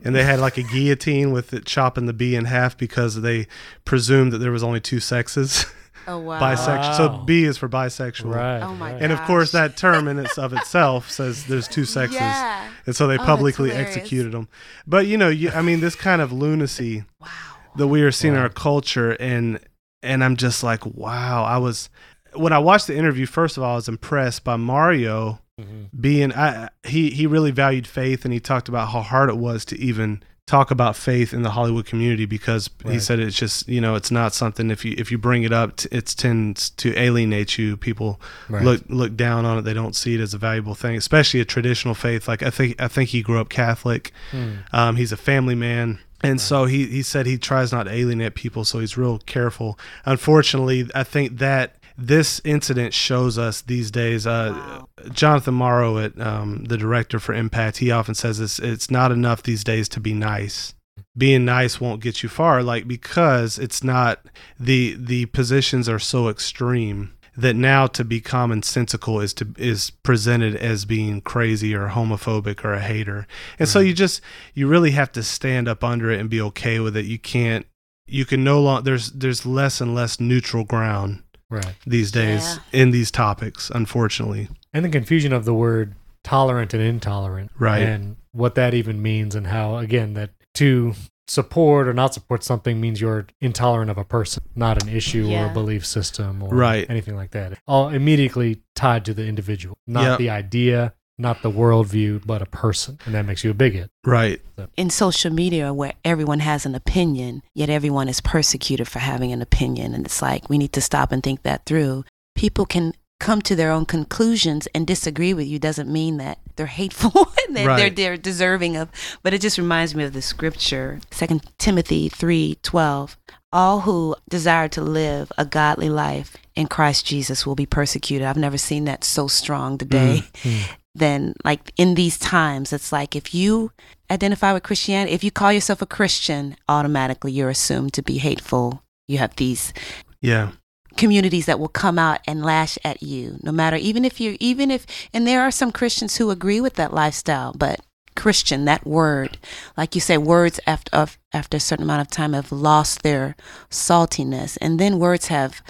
and they had like a guillotine with it chopping the bee in half because they presumed that there was only two sexes, (laughs) oh wow. bisexual. So B is for bisexual, Right. Oh my right. And of course, that term in its of itself says there's two sexes. Yeah. And so they Oh, publicly executed them. But you know, you, I mean, this kind of lunacy Wow. that we are seeing in our culture, and and I'm just like, wow. I was when I watched the interview. First of all, I was impressed by Mario Mhm. being. I, he he really valued faith, and he talked about how hard it was to even talk about faith in the Hollywood community because he said it's just you know it's not something if you if you bring it up it tends to alienate you people Right. look look down on it they don't see it as a valuable thing especially a traditional faith like I think I think he grew up Catholic Mm. um, he's a family man. And so he, he said he tries not to alienate people, so he's real careful. Unfortunately, I think that this incident shows us these days. Uh, Wow. Jonathan Morrow, at, um, the director for Impact, he often says it's, it's not enough these days to be nice. Being nice won't get you far, like because it's not the the positions are so extreme that now to be commonsensical is to is presented as being crazy or homophobic or a hater. And so you just you really have to stand up under it and be okay with it. You can't you can no longer there's there's less and less neutral ground Right. these days Yeah. in these topics, unfortunately. And the confusion of the word tolerant and intolerant. Right. And what that even means, and how, again, that to support or not support something means you're intolerant of a person, not an issue or a belief system or Right. anything like that. All immediately tied to the individual, not Yep. the idea, not the worldview, but a person, and that makes you a bigot. Right. in social media where everyone has an opinion, yet everyone is persecuted for having an opinion. And it's like we need to stop and think that through. People can come to their own conclusions and disagree with you doesn't mean that they're hateful (laughs) and that they're, they're deserving of but it just reminds me of the scripture second timothy 3 12 all who desire to live a godly life in christ jesus will be persecuted i've never seen that so strong today mm, mm. (laughs) then like in these times it's like if you identify with christianity if you call yourself a christian automatically you're assumed to be hateful you have these Yeah. communities that will come out and lash at you no matter even if you're even if and there are some christians who agree with that lifestyle but christian that word like you say words after of, after a certain amount of time have lost their saltiness and then words have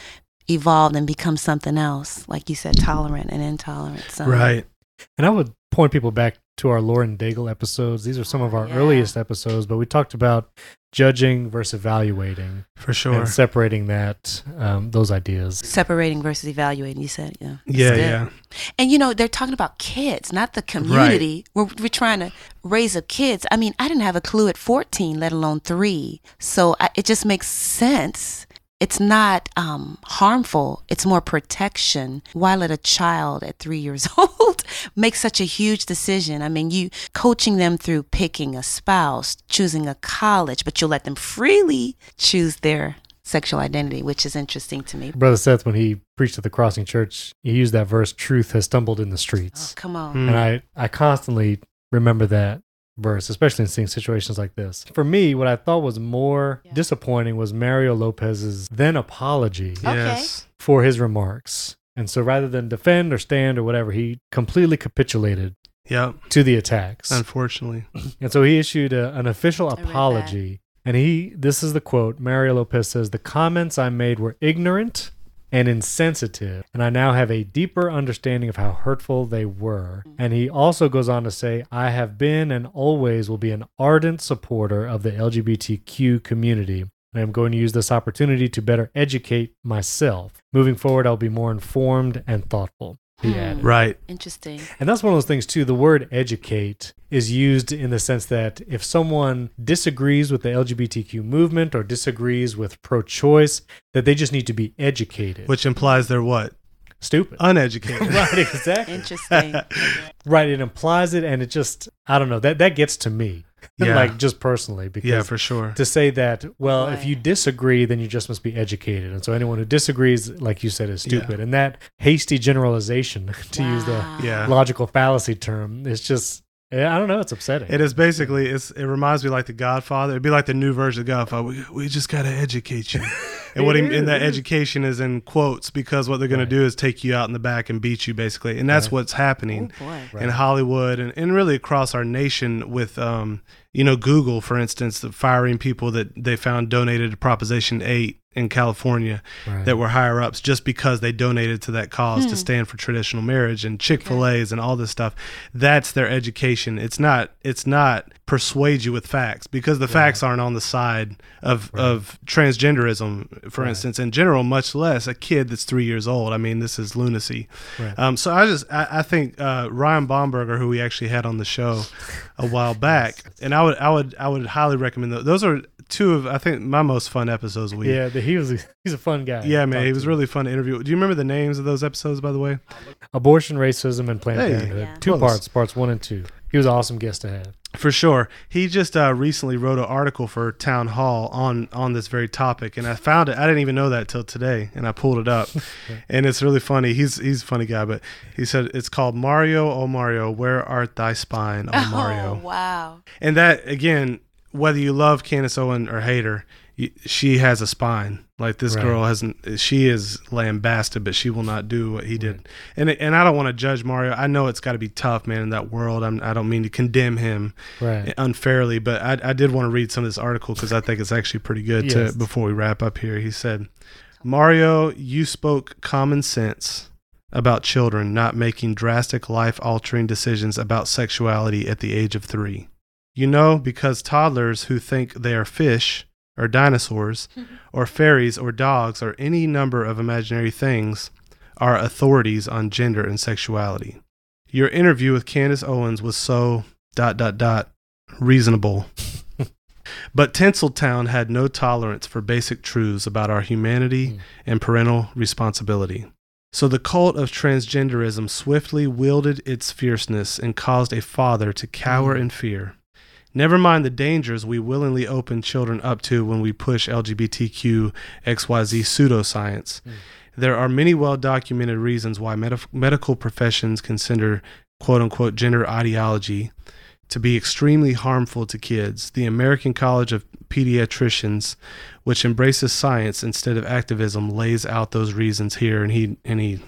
evolved and become something else like you said tolerant and intolerant so Right. And I would point people back to our Lauren Daigle episodes. These are some of our Yeah. earliest episodes, but we talked about judging versus evaluating For sure. and separating that um, those ideas. separating versus evaluating you said yeah Yeah, good. yeah. And you know, they're talking about kids, not the community. We're, we're trying to raise up kids. I mean, I didn't have a clue at 14, let alone three. So I, it just makes sense. It's not um, harmful, it's more protection. Why let a child at three (laughs) years old make such a huge decision? I mean, you coaching them through picking a spouse, choosing a college, but you'll let them freely choose their sexual identity, which is interesting to me. Brother Seth, when he preached at the Crossing Church, he used that verse, "Truth has stumbled in the Oh, streets," come on. Mm. and I I constantly remember that verse, especially in seeing situations like this. For me, what I thought was more Yeah. disappointing was Mario Lopez's then apology Okay. Yes. for his remarks. And so rather than defend or stand or whatever, he completely capitulated Yep. to the attacks. Unfortunately. (clears throat) And so he issued a, an official apology. And he, this is the quote Mario Lopez says, The comments I made were ignorant and insensitive, and I now have a deeper understanding of how hurtful they were. Mm-hmm. And he also goes on to say, I have been and always will be an ardent supporter of the LGBTQ community. And I'm going to use this opportunity to better educate myself. Moving forward, I'll be more informed and thoughtful. He Hmm. Right. Interesting. And that's one of those things too. The word educate is used in the sense that if someone disagrees with the LGBTQ movement or disagrees with pro-choice, that they just need to be educated. Which implies they're what? stupid. Uneducated. (laughs) right, exactly. Interesting. (laughs) right, it implies it and it just I don't know. That that gets to me. (laughs) Yeah. like just personally because yeah, for sure. to say that well if you disagree then you just must be educated and so anyone who disagrees like you said is Yeah. stupid and that hasty generalization (laughs) to use the Yeah. logical fallacy term is just eh, I don't know it's upsetting It is basically it's it reminds me like the Godfather. It'd be like the new version of Godfather. We, we just gotta educate you. (laughs) And what he, It is, and that education is in quotes because what they're gonna do is take you out in the back and beat you basically. And that's Right. what's happening Oh boy. Right. in Hollywood and, and really across our nation with um you know Google for instance the firing people that they found donated to Proposition 8 in California Right. that were higher ups just because they donated to that cause Hmm. to stand for traditional marriage and Chick-fil-A's and all this stuff. That's their education. It's not it's not persuade you with facts because the facts aren't on the side of Right. of transgenderism for Right. instance in general much less a kid that's 3 years old. I mean this is lunacy. Right. Um, so I just I, I think uh, Ryan Bomberger, who we actually had on the show a while (laughs) back, and I would I would I would highly recommend those. Those are two of I think my most fun episodes. We yeah the, he was he's a fun guy yeah man, he was to. really fun to interview. Do you remember the names of those episodes by the way? abortion racism and planned Hey. parenthood Yeah. two Close. parts parts one and two he was an awesome guest to have For sure. He just uh, recently wrote an article for Townhall on on this very topic, and I found it. I didn't even know that till today, and I pulled it up, (laughs) and it's really funny. He's he's a funny guy, but he said it's called Mario, oh Mario, where art thy spine, oh (laughs) Mario. Oh, wow. And that again, whether you love Candace Owen or hate her, you, she has a spine. Like this Right. girl hasn't. She is lambasted, but she will not do what he did. And and I don't want to judge Mario. I know it's got to be tough, man, in that world. I'm, I don't mean to condemn him right unfairly, but I, I did want to read some of this article because I think it's actually pretty good. Yes. To before we wrap up here, he said, "Mario, you spoke common sense." About children not making drastic life altering decisions about sexuality at the age of three. You know, because toddlers who think they are fish, or dinosaurs, (laughs) or fairies, or dogs, or any number of imaginary things, are authorities on gender and sexuality. Your interview with Candace Owens was so dot dot dot reasonable. (laughs) but Tinseltown had no tolerance for basic truths about our humanity Mm. and parental responsibility. So the cult of transgenderism swiftly wielded its fierceness and caused a father to cower Mm. in fear. Never mind the dangers we willingly open children up to when we push LGBTQ XYZ pseudoscience. Mm. There are many well documented reasons why med- medical professions consider quote unquote gender ideology to be extremely harmful to kids. The American College of Pediatricians, which embraces science instead of activism, lays out those reasons here and he and he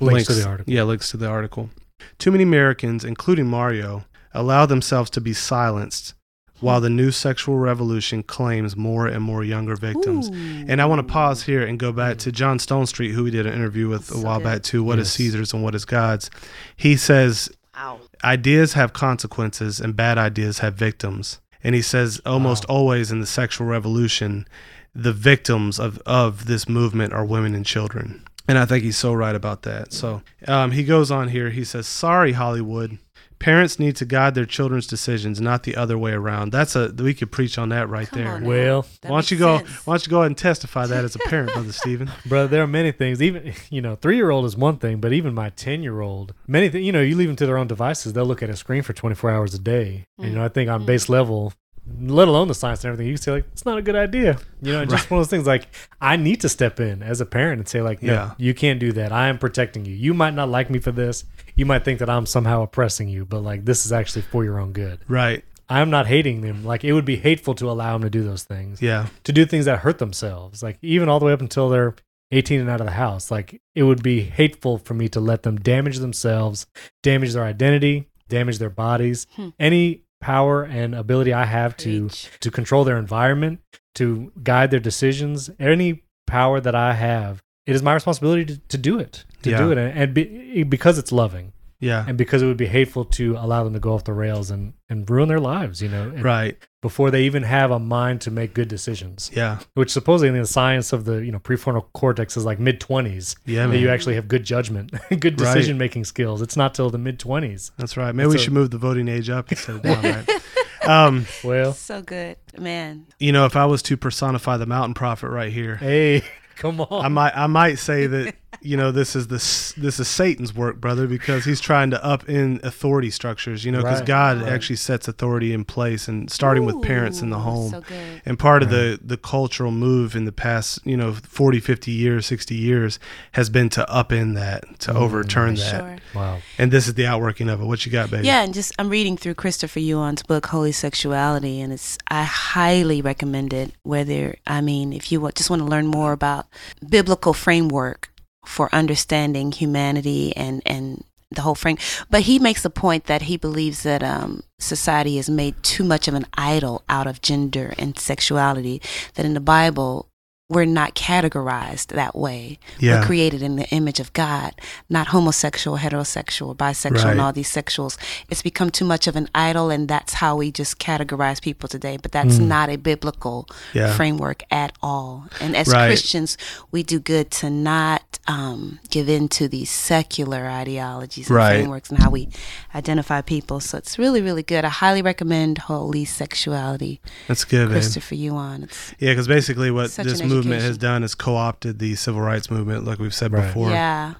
Links to the article. Yeah, links to the article. Too many Americans, including Mario, allow themselves to be silenced while the new sexual revolution claims more and more younger victims. And I want to pause here and go back to John Stonestreet, who we did an interview with a while good. back too. What is Yes. Caesar's and what is God's? He says Wow. ideas have consequences and bad ideas have victims. And he says almost Wow. always in the sexual revolution, the victims of, of this movement are women and children. And I think he's so right about that. So um, he goes on here. He says, Sorry, Hollywood. Parents need to guide their children's decisions, not the other way around. That's a we could preach on that right Come there. on. Well, why don't you go? sense. Why don't you go ahead and testify that as a parent, brother (laughs) Stephen? Brother, there are many things. Even you know, three year old is one thing, but even my ten year old, many things. You know, you leave them to their own devices, they'll look at a screen for twenty four hours a day. And, you know, I think on mm-hmm. base level, let alone the science and everything, you can say like it's not a good idea. You know, and just one of those things. Like I need to step in as a parent and say like, no, Yeah. you can't do that. I am protecting you. You might not like me for this. You might think that I'm somehow oppressing you, but like this is actually for your own good. Right. I'm not hating them. Like it would be hateful to allow them to do those things Yeah. to do things that hurt themselves, like even all the way up until they're 18 and out of the house. Like it would be hateful for me to let them damage themselves, damage their identity, damage their bodies. Hmm. Any power and ability I have to Preach. to control their environment, to guide their decisions, any power that I have, it is my responsibility to, to do it, to Yeah. do it, and, and be, because it's loving, Yeah. and because it would be hateful to allow them to go off the rails and and ruin their lives, you know, and Right. before they even have a mind to make good decisions Yeah. which supposedly in the science of the you know prefrontal cortex is like mid twenties Yeah, that you actually have good judgment, (laughs) good decision making skills. It's not till the mid twenties. That's right. Maybe That's we a- should move the voting age up instead of down, right? (laughs) Um, Well, So good, man. you know, if I was to personify the mountain prophet right here, hey, come on. I might I might say that (laughs) you know this is this this is Satan's work, brother, because he's trying to up in authority structures. You know, because Right. God Right. actually sets authority in place, and starting with parents in the home. So good. and part of the the cultural move in the past, you know, 40, 50 years, 60 years has been to up in that, to Mm, overturn that. sure. wow. And this is the outworking of it. What you got, baby? Yeah, and just I'm reading through Christopher Yuan's book Holy Sexuality, and it's I highly recommend it. Whether I mean, if you just want to learn more about biblical framework for understanding humanity and and the whole frame, but he makes the point that he believes that um, society has made too much of an idol out of gender and sexuality. That in the Bible we're not categorized that way. Yeah. We're created in the image of God, not homosexual, heterosexual, bisexual, Right. and all these sexuals. It's become too much of an idol, and that's how we just categorize people today. But that's Mm. not a biblical Yeah. framework at all. And as Right. Christians, we do good to not um, give in to these secular ideologies and Right. frameworks and how we identify people. So it's really, really good. I highly recommend Holy Sexuality, That's good, man. Christopher Yuan. It's, Yeah, because basically what this an movement has done is co-opted the civil rights movement, like we've said Right. before, yeah,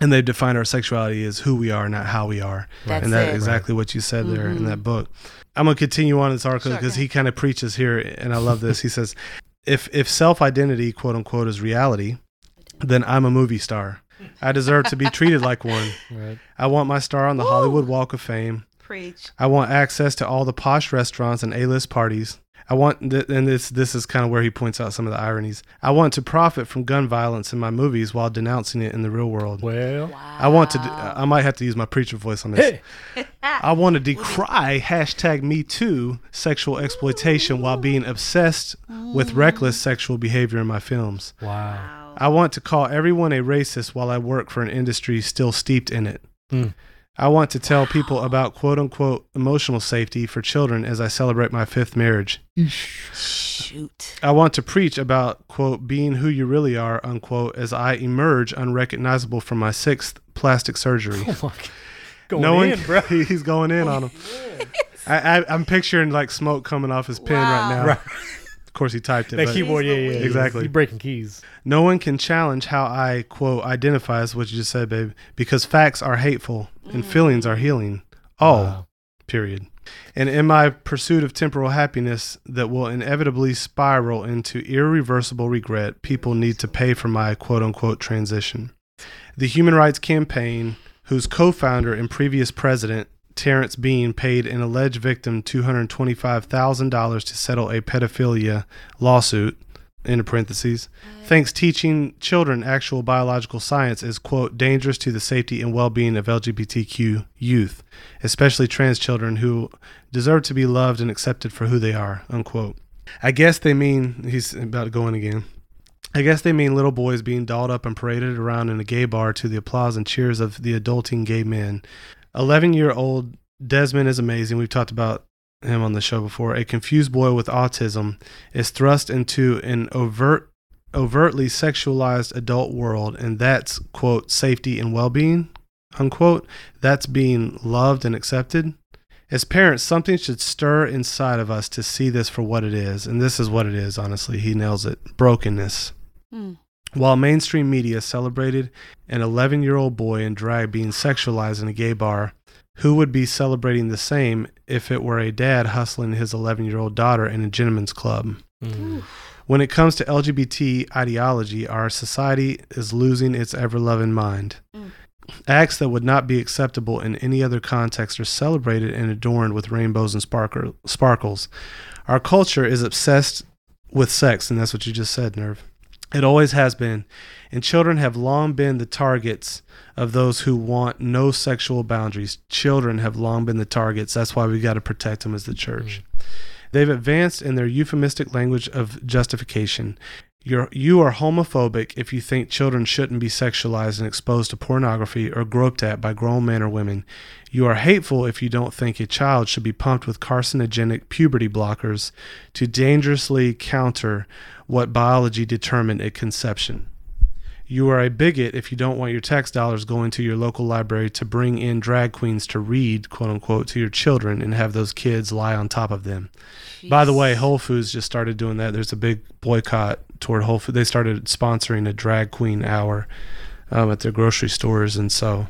and they've defined our sexuality as who we are, not how we are, that's and that's it. exactly what you said there in Mhm. that book. I'm gonna continue on this article Sure, because he kind of preaches here, and I love this. he says, "If if self-identity, quote unquote, is reality, then I'm a movie star. I deserve to be treated like (laughs) one. Right. I want my star on the Hollywood Walk of Fame. Preach. I want access to all the posh restaurants and A-list parties. I want, th- and this this is kind of where he points out some of the ironies. I want to profit from gun violence in my movies while denouncing it in the real world. Well, I want to. I might have to use my preacher voice on this. hey, I want to (laughs) decry hashtag Me Too sexual exploitation while being obsessed with reckless sexual behavior in my films. wow. I want to call everyone a racist while I work for an industry still steeped in it. Hmm. I want to tell people about quote unquote emotional safety for children as I celebrate my fifth marriage. Shoot. I want to preach about quote being who you really are unquote as I emerge unrecognizable from my sixth plastic surgery. (laughs) Oh my God. Going no in, one, bro. he- (laughs) he's going in on him. Oh, I, I, I'm picturing like smoke coming off his pen right now. Right. Of course, he typed it. That but keyboard, yeah, yeah, yeah. Exactly. You breaking keys. no one can challenge how I quote identify as what you just said, babe, because facts are hateful and mm. feelings are healing. Oh, Wow. period. And in my pursuit of temporal happiness that will inevitably spiral into irreversible regret, people need to pay for my quote unquote transition. The Human Rights Campaign, whose co founder and previous president, Terrence Bean, paid an alleged victim $225,000 to settle a pedophilia lawsuit, in parentheses, thinks teaching children actual biological science is, quote, dangerous to the safety and well being of LGBTQ youth, especially trans children who deserve to be loved and accepted for who they are, unquote. I guess they mean, he's about to go in again. I guess they mean little boys being dolled up and paraded around in a gay bar to the applause and cheers of the adulting gay men. 11 year old Desmond is amazing. We've talked about him on the show before. A confused boy with autism is thrust into an overt, overtly sexualized adult world, and that's, quote, safety and well being, unquote. That's being loved and accepted. As parents, something should stir inside of us to see this for what it is. And this is what it is, honestly. He nails it brokenness. Hmm. While mainstream media celebrated an 11 year old boy in drag being sexualized in a gay bar, who would be celebrating the same if it were a dad hustling his 11 year old daughter in a gentleman's club? Mm. When it comes to LGBT ideology, our society is losing its ever loving mind. Mm. Acts that would not be acceptable in any other context are celebrated and adorned with rainbows and sparkle, sparkles. Our culture is obsessed with sex, and that's what you just said, Nerva. It always has been. And children have long been the targets of those who want no sexual boundaries. Children have long been the targets. That's why we've got to protect them as the church. Mm-hmm. They've advanced in their euphemistic language of justification. You're, you are homophobic if you think children shouldn't be sexualized and exposed to pornography or groped at by grown men or women. You are hateful if you don't think a child should be pumped with carcinogenic puberty blockers to dangerously counter what biology determined at conception. You are a bigot if you don't want your tax dollars going to your local library to bring in drag queens to read, quote unquote, to your children and have those kids lie on top of them. By the way, Whole Foods just started doing that. There's a big boycott toward Whole Foods. They started sponsoring a drag queen hour um, at their grocery stores, and so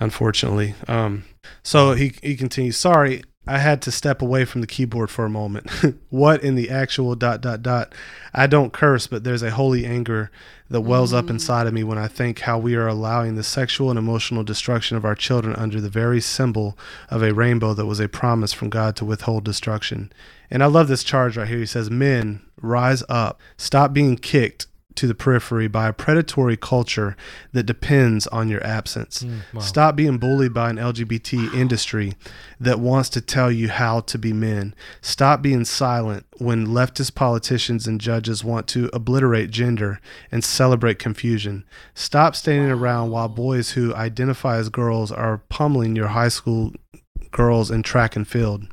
unfortunately, um, so he he continues. Sorry, I had to step away from the keyboard for a moment. (laughs) what in the actual dot dot dot? I don't curse, but there's a holy anger that wells up inside of me when I think how we are allowing the sexual and emotional destruction of our children under the very symbol of a rainbow that was a promise from God to withhold destruction. And I love this charge right here. He says, Men, rise up. Stop being kicked to the periphery by a predatory culture that depends on your absence. Mm, wow. Stop being bullied by an LGBT industry that wants to tell you how to be men. Stop being silent when leftist politicians and judges want to obliterate gender and celebrate confusion. Stop standing around while boys who identify as girls are pummeling your high school girls in track and field.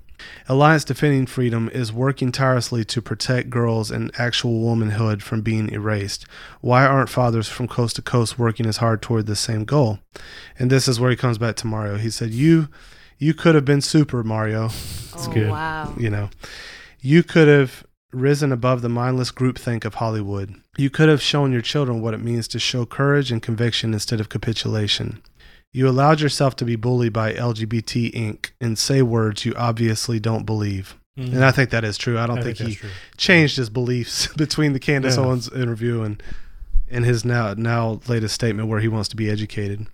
Alliance Defending Freedom is working tirelessly to protect girls and actual womanhood from being erased. Why aren't fathers from coast to coast working as hard toward the same goal? And this is where he comes back to Mario. He said, "You, you could have been super Mario. oh, good. Wow. You know, you could have risen above the mindless groupthink of Hollywood. You could have shown your children what it means to show courage and conviction instead of capitulation." You allowed yourself to be bullied by LGBT Inc. and say words you obviously don't believe. Mm. And I think that is true. I don't I think, think he true. changed his beliefs (laughs) between the Candace Yeah. Owens interview and and his now now latest statement where he wants to be educated.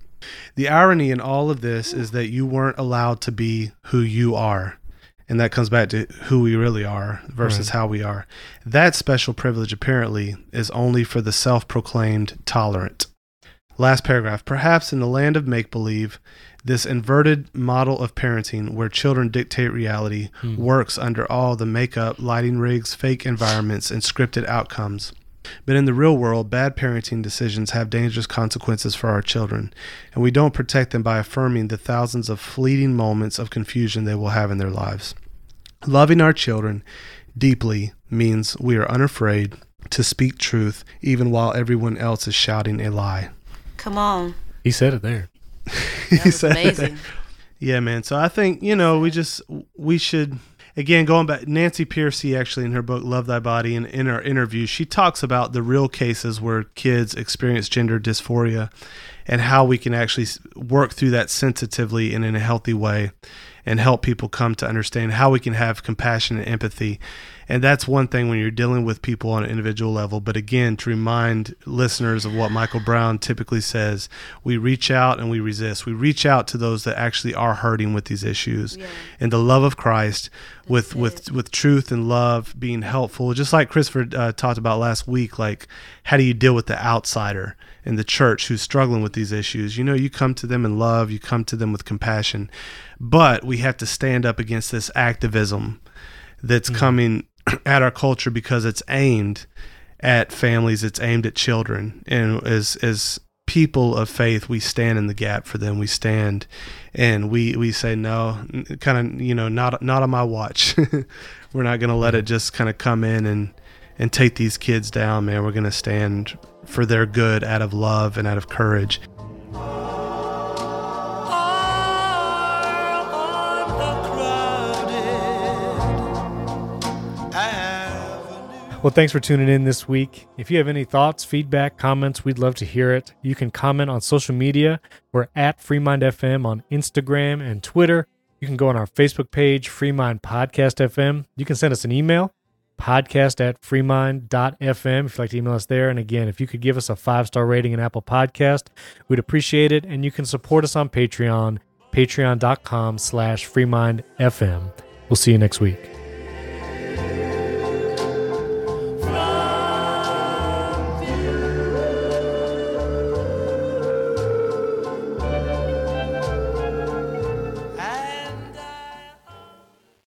The irony in all of this is that you weren't allowed to be who you are. And that comes back to who we really are versus Right. how we are. That special privilege apparently is only for the self-proclaimed tolerant. Last paragraph. Perhaps in the land of make believe, this inverted model of parenting where children dictate reality Hmm. works under all the makeup, lighting rigs, fake environments, and scripted outcomes. But in the real world, bad parenting decisions have dangerous consequences for our children, and we don't protect them by affirming the thousands of fleeting moments of confusion they will have in their lives. Loving our children deeply means we are unafraid to speak truth even while everyone else is shouting a lie. Come on. He said it there. (laughs) That was said it. amazing. Yeah, man. So I think, you know, we just, we should, again, going back, Nancy Pearcey actually in her book, Love Thy Body, and in her interview, she talks about the real cases where kids experience gender dysphoria and how we can actually work through that sensitively and in a healthy way and help people come to understand how we can have compassion and empathy. And that's one thing when you're dealing with people on an individual level. But again, to remind listeners of what Michael Brown typically says, we reach out and we resist. We reach out to those that actually are hurting with these issues. Yeah. And the love of Christ with with with truth and love being helpful just like christopher uh, talked about last week like how do you deal with the outsider in the church who's struggling with these issues. You know you come to them in love you come to them with compassion but we have to stand up against this activism that's mm-hmm. coming (clears throat) at our culture because it's aimed at families it's aimed at children. And as as people of faith we stand in the gap for them. We stand and we we say no kind of you know not not on my watch. (laughs) We're not going to let it just kind of come in and and take these kids down man we're going to stand for their good out of love and out of courage Well, thanks for tuning in this week. If you have any thoughts, feedback, comments, we'd love to hear it. You can comment on social media. We're at FreeMindFM on Instagram and Twitter. You can go on our Facebook page, Freemind Podcast FM. You can send us an email, podcast at freemind.fm if you'd like to email us there. And again, if you could give us a five star rating in Apple Podcast, we'd appreciate it. And you can support us on Patreon, patreon.com slash freemindfm. We'll see you next week.